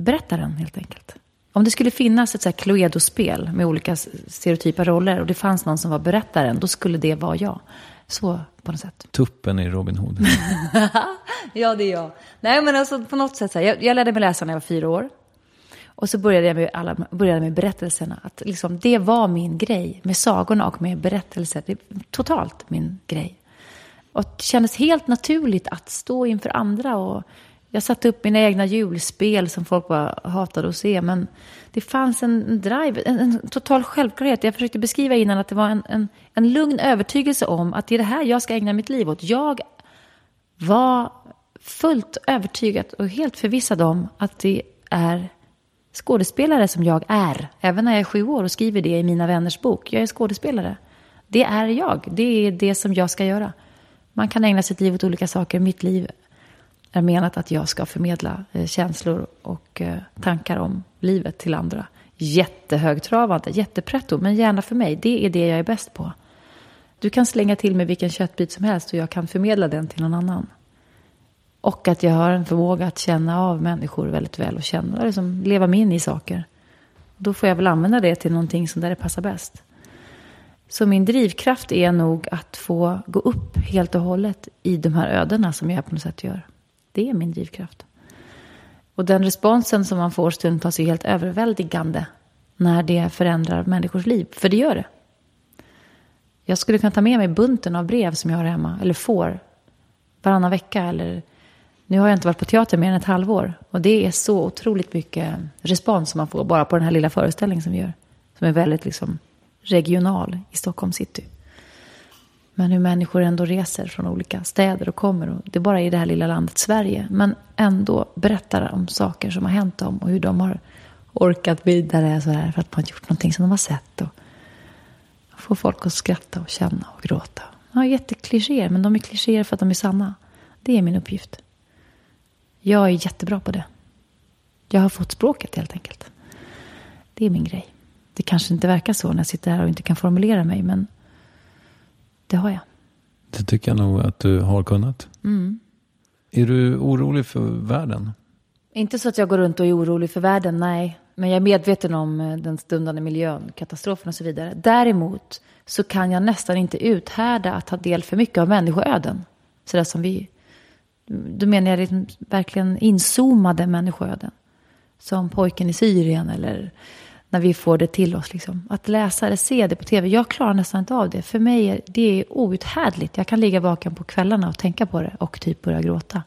Berättaren, helt enkelt. Om det skulle finnas ett Cluedo-spel med olika stereotypa roller och det fanns någon som var berättaren, då skulle det vara jag. Så på något sätt. Tuppen i Robin Hood. *laughs* ja, det är jag. Nej, men alltså på något sätt så här, jag, jag lärde mig läsa när jag var fyra år. Och så började jag med, alla, började med berättelserna. Att liksom, det var min grej med sagorna och med berättelser. Det är totalt min grej. Och det kändes helt naturligt att stå inför andra. Och jag satte upp mina egna julspel som folk bara hatade att se. Men det fanns en drive, en, en total självklarhet. Jag försökte beskriva innan att det var en, en, en lugn övertygelse om att det är det här jag ska ägna mitt liv åt. Jag var fullt övertygad och helt förvissad om att det är skådespelare som jag är. Även när jag är sju år och skriver det i mina vänners bok. Jag är skådespelare. Det är jag. Det är det som jag ska göra. Man kan ägna sitt liv åt olika saker. Mitt liv är menat att jag ska förmedla eh, känslor och eh, tankar om livet till andra. Jättehögtravande, jättepretto, men gärna för mig. Det är det jag är bäst på. Du kan slänga till mig vilken köttbit som helst och jag kan förmedla den till någon annan. Och att jag har en förmåga att känna av människor väldigt väl och känna, liksom, leva mig in i saker. Då får jag väl använda det till någonting som där det passar bäst. Så min drivkraft är nog att få gå upp helt och hållet i de här ödena som jag på något sätt gör. Det är min drivkraft. Och den responsen som man får stundtals är helt överväldigande när det förändrar människors liv. För det gör det. Jag skulle kunna ta med mig bunten av brev som jag har hemma, eller får, varannan vecka eller nu har jag inte varit på teater mer än ett halvår. Och det är så otroligt mycket respons som man får bara på den här lilla föreställningen som vi gör. Som är väldigt liksom regional i Stockholm city. Men hur människor ändå reser från olika städer och kommer. Och det är bara i det här lilla landet Sverige. Men ändå berättar om saker som har hänt dem. Och hur de har orkat vidare så här, för att man har gjort någonting som de har sett. Och få folk att skratta och känna och gråta. Ja, jätteklichéer, men de är klichéer för att de är sanna. Det är min uppgift. Jag är jättebra på det. Jag har fått språket helt enkelt. Det är min grej. Det kanske inte verkar så när jag sitter här och inte kan formulera mig, men det har jag. Det tycker jag nog att du har kunnat. Mm. Är du orolig för världen? Inte så att jag går runt och är orolig för världen, nej. Men jag är medveten om eh, den stundande miljön, katastrofen och så vidare. Däremot så kan jag nästan inte uthärda att ta del för mycket av människoöden. Sådär som vi då menar jag liksom verkligen inzoomade människoöden. Som pojken i Syrien eller när vi får det till oss. Liksom. Att läsa eller se det på tv, jag klarar nästan inte av det. För mig är det outhärdligt. Jag kan ligga vaken på kvällarna och tänka på det och typ börja gråta.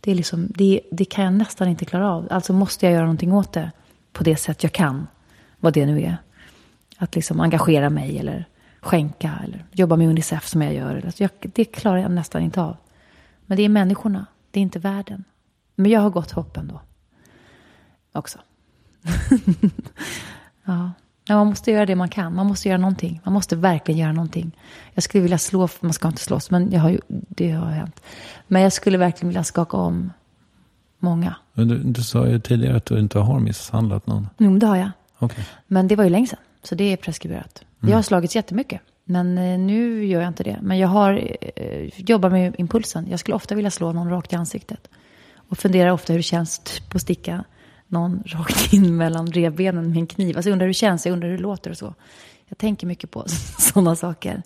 Det, är liksom, det, det kan jag nästan inte klara av. Alltså måste jag göra någonting åt det på det sätt jag kan. Vad det nu är. Att liksom engagera mig eller skänka eller jobba med Unicef som jag gör. Alltså jag, det klarar jag nästan inte av. Men det är människorna, det är inte världen. Men jag har gott hopp ändå. Också. *laughs* ja. Ja, man måste göra det man kan. Man måste göra någonting. Man måste verkligen göra någonting. Jag skulle vilja slå, man ska inte slåss, men jag har ju, det har hänt. Men jag skulle verkligen vilja skaka om många. Men du, du sa ju tidigare att du inte har misshandlat någon. Jo, det har jag. Okej. Men det var ju länge sedan, så det är preskriberat. Jag har slagits jättemycket, men eh, nu gör jag inte det. Men jag har eh, jobbar med impulsen. Jag skulle ofta vilja slå någon rakt i ansiktet. Och funderar ofta hur det känns typ, att sticka någon rakt in mellan revbenen med en kniv. Alltså jag undrar hur det känns, jag undrar hur det låter och så. Jag tänker mycket på *laughs* sådana saker.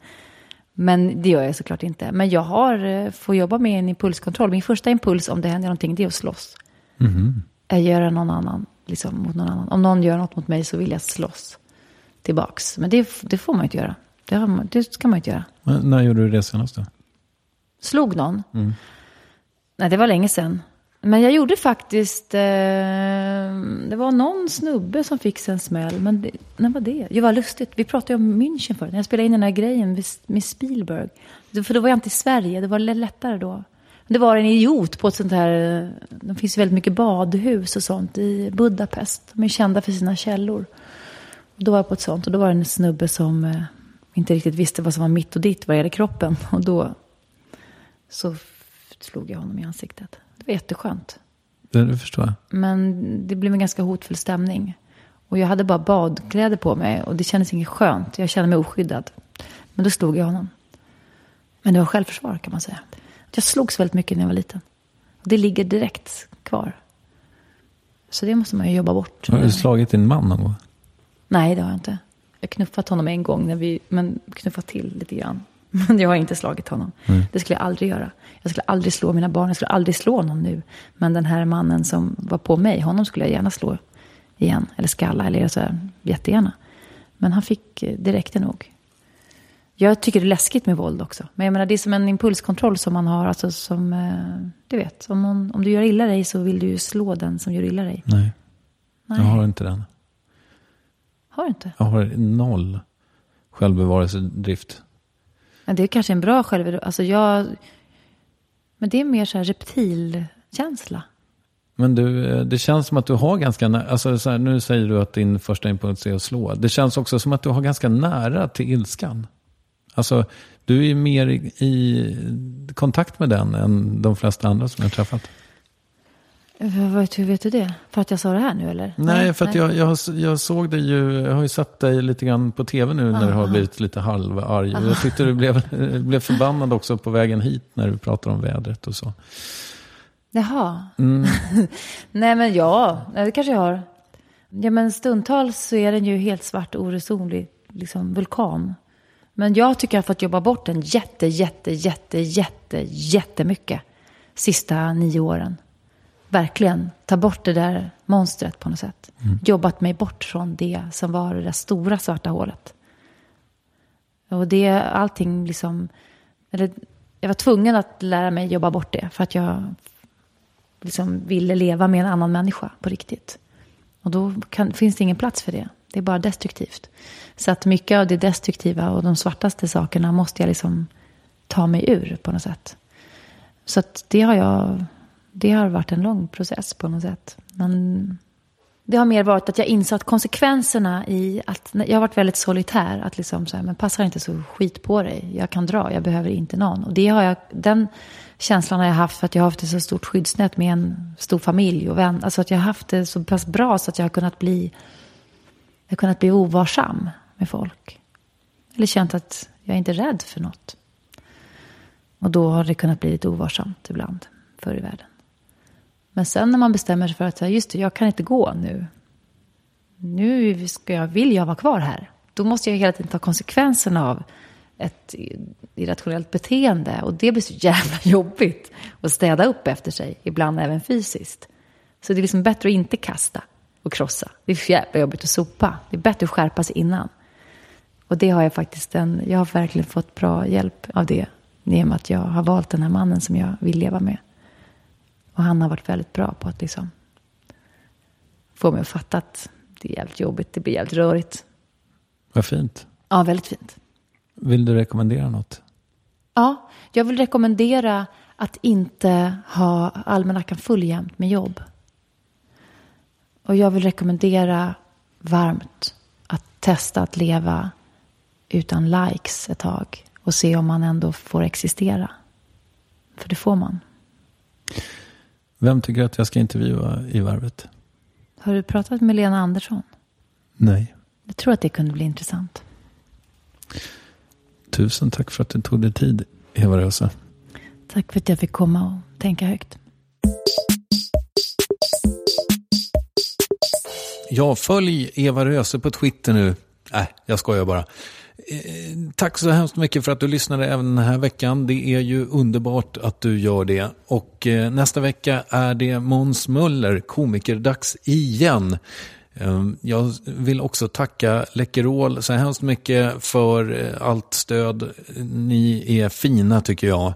Men det gör jag såklart inte. Men jag har, eh, får jobba med en impulskontroll. Min första impuls om det händer någonting, det är att slåss. Jag gör någon annan, liksom mot någon annan. Om någon gör något mot mig så vill jag slåss tillbaks. Men det, det får man inte göra. Det, har det ska man inte göra. Men när gjorde du det senast då? Slog någon? Nej, det var länge sedan. Men jag gjorde faktiskt... Eh, det var någon snubbe som fick sig en smäll. Men det, när var det? Det var lustigt. Vi pratade ju om München förut. När jag spelade in den här grejen med, Spielberg. För då var jag inte i Sverige. Det var lättare då. Det var en idiot på ett sånt här... Eh, det finns väldigt mycket badhus och sånt i Budapest. De är kända för sina källor. Och då var jag på ett sånt. Och då var det en snubbe som eh, inte riktigt visste vad som var mitt och ditt vad det gäller kroppen. Och då så slog jag honom i ansiktet. Det var jätteskönt. Det, det förstår jag. Men det blev en ganska hotfull stämning. Och jag hade bara badkläder på mig och det kändes inget skönt. Jag kände mig oskyddad. Men då slog jag honom. Men det var självförsvar kan man säga. Jag slogs väldigt mycket när jag var liten. Och det ligger direkt kvar. Så det måste man ju jobba bort. Har du slagit din man någon gång? Nej, det har jag inte. Jag knuffat honom en gång, när vi, men knuffat till lite grann. *laughs* Men jag har inte slagit honom. Det skulle jag aldrig göra. Jag skulle aldrig slå mina barn, jag skulle aldrig slå någon nu. Men den här mannen som var på mig, honom skulle jag gärna slå igen. Eller skalla, eller så här, jättegärna. Men han fick eh, direkt nog. Jag tycker det är läskigt med våld också. Men jag menar, det är som en impulskontroll som man har. Alltså som, eh, du vet, om, någon, om du gör illa dig så vill du ju slå den som gör illa dig. Nej, Nej, jag har inte den. har du inte? Jag har noll självbevarelsedrift. Men det är kanske en bra själv... Alltså jag... Men det är mer så här reptilkänsla. Men du, eh, det känns som att du har ganska nära, alltså så här, nu säger du att din första impuls är att slå. Det känns också som att du har ganska nära till ilskan. Alltså, du är mer i, i kontakt med den än de flesta andra som jag har träffat. Hur vet, du det? För att jag sa det här nu eller? Nej, för att jag, jag, har- jag såg dig ju, jag har ju sett dig lite grann på tv nu när du har blivit lite halvarg. Och jag tyckte du blev, *laughs* blev förbannad också på vägen hit när du pratar om vädret och så. Jaha. Mm. *laughs* Nej men ja, nej, det kanske jag har. Ja men stundtals så är den ju helt svart och oresonlig liksom vulkan. Men jag tycker jag har fått jobba bort den jätte, jätte, jätte, jätte, jättemycket. Sista nio åren. Verkligen ta bort det där monstret på något sätt. Jobbat mig bort från det som var det där stora svarta hålet. Och det, allting liksom, eller jag var tvungen att lära mig jobba bort det. För att jag liksom ville leva med en annan människa på riktigt. Och då kan, finns det ingen plats för det. Det är bara destruktivt. Så att mycket av det destruktiva och de svartaste sakerna måste jag liksom ta mig ur på något sätt. Så att det har jag, det har varit en lång process på något sätt. Men det har mer varit att jag insett konsekvenserna i att, jag har varit väldigt solitär. Att liksom så här, men passar inte så skit på dig. Jag kan dra, jag behöver inte någon. Och det har jag, den känslan har jag haft för att jag har haft ett så stort skyddsnät med en stor familj och vän. Alltså att jag har haft det så pass bra så att jag har kunnat bli, jag har kunnat bli ovarsam med folk. Eller känt att jag är inte rädd för något. Och då har det kunnat bli lite ovarsamt ibland, förr i världen. Men sen när man bestämmer sig för att, just det, jag kan inte gå nu. Nu ska jag, vill jag vara kvar här. Då måste jag hela tiden ta konsekvenserna av ett irrationellt beteende. Och det blir så jävla *laughs* jobbigt att städa upp efter sig, ibland även fysiskt. Så det är liksom bättre att inte kasta och krossa. Det är för jävla jobbigt att sopa. Det är bättre att skärpa sig innan. Och det har jag faktiskt, en, jag har verkligen fått bra hjälp av det. Genom att jag har valt den här mannen som jag vill leva med. Och han har varit väldigt bra på att liksom få mig att fatta att det är jävligt jobbigt, det blir jävligt rörigt. Vad fint. Ja, väldigt fint. Vill du rekommendera något? Ja, jag vill rekommendera att inte ha almanackan full jämt med jobb. Och jag vill rekommendera varmt att testa att leva utan likes ett tag och se om man ändå får existera. För det får man. Vem tycker att jag ska intervjua i Varvet? Har du pratat med Lena Andersson? Nej. Jag tror att det kunde bli intressant. Tusen tack för att du tog dig tid, Eva Röse. Tack för att jag fick komma och tänka högt. Ja, följ Eva Röse på Twitter nu. Nej, äh, jag skojar bara. Eh, tack så hemskt mycket för att du lyssnade även den här veckan. Det är ju underbart att du gör det. Och eh, nästa vecka är det Måns Möller, komikerdags igen. Eh, jag vill också tacka Läkerol så hemskt mycket för allt stöd. Ni är fina tycker jag.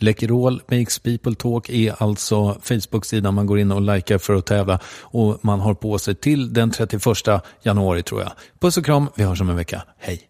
Läkerol Makes People Talk är alltså Facebook-sidan man går in och likar för att tävla. Och man har på sig till den 31 januari tror jag. Puss och kram, vi hörs om en vecka. Hej!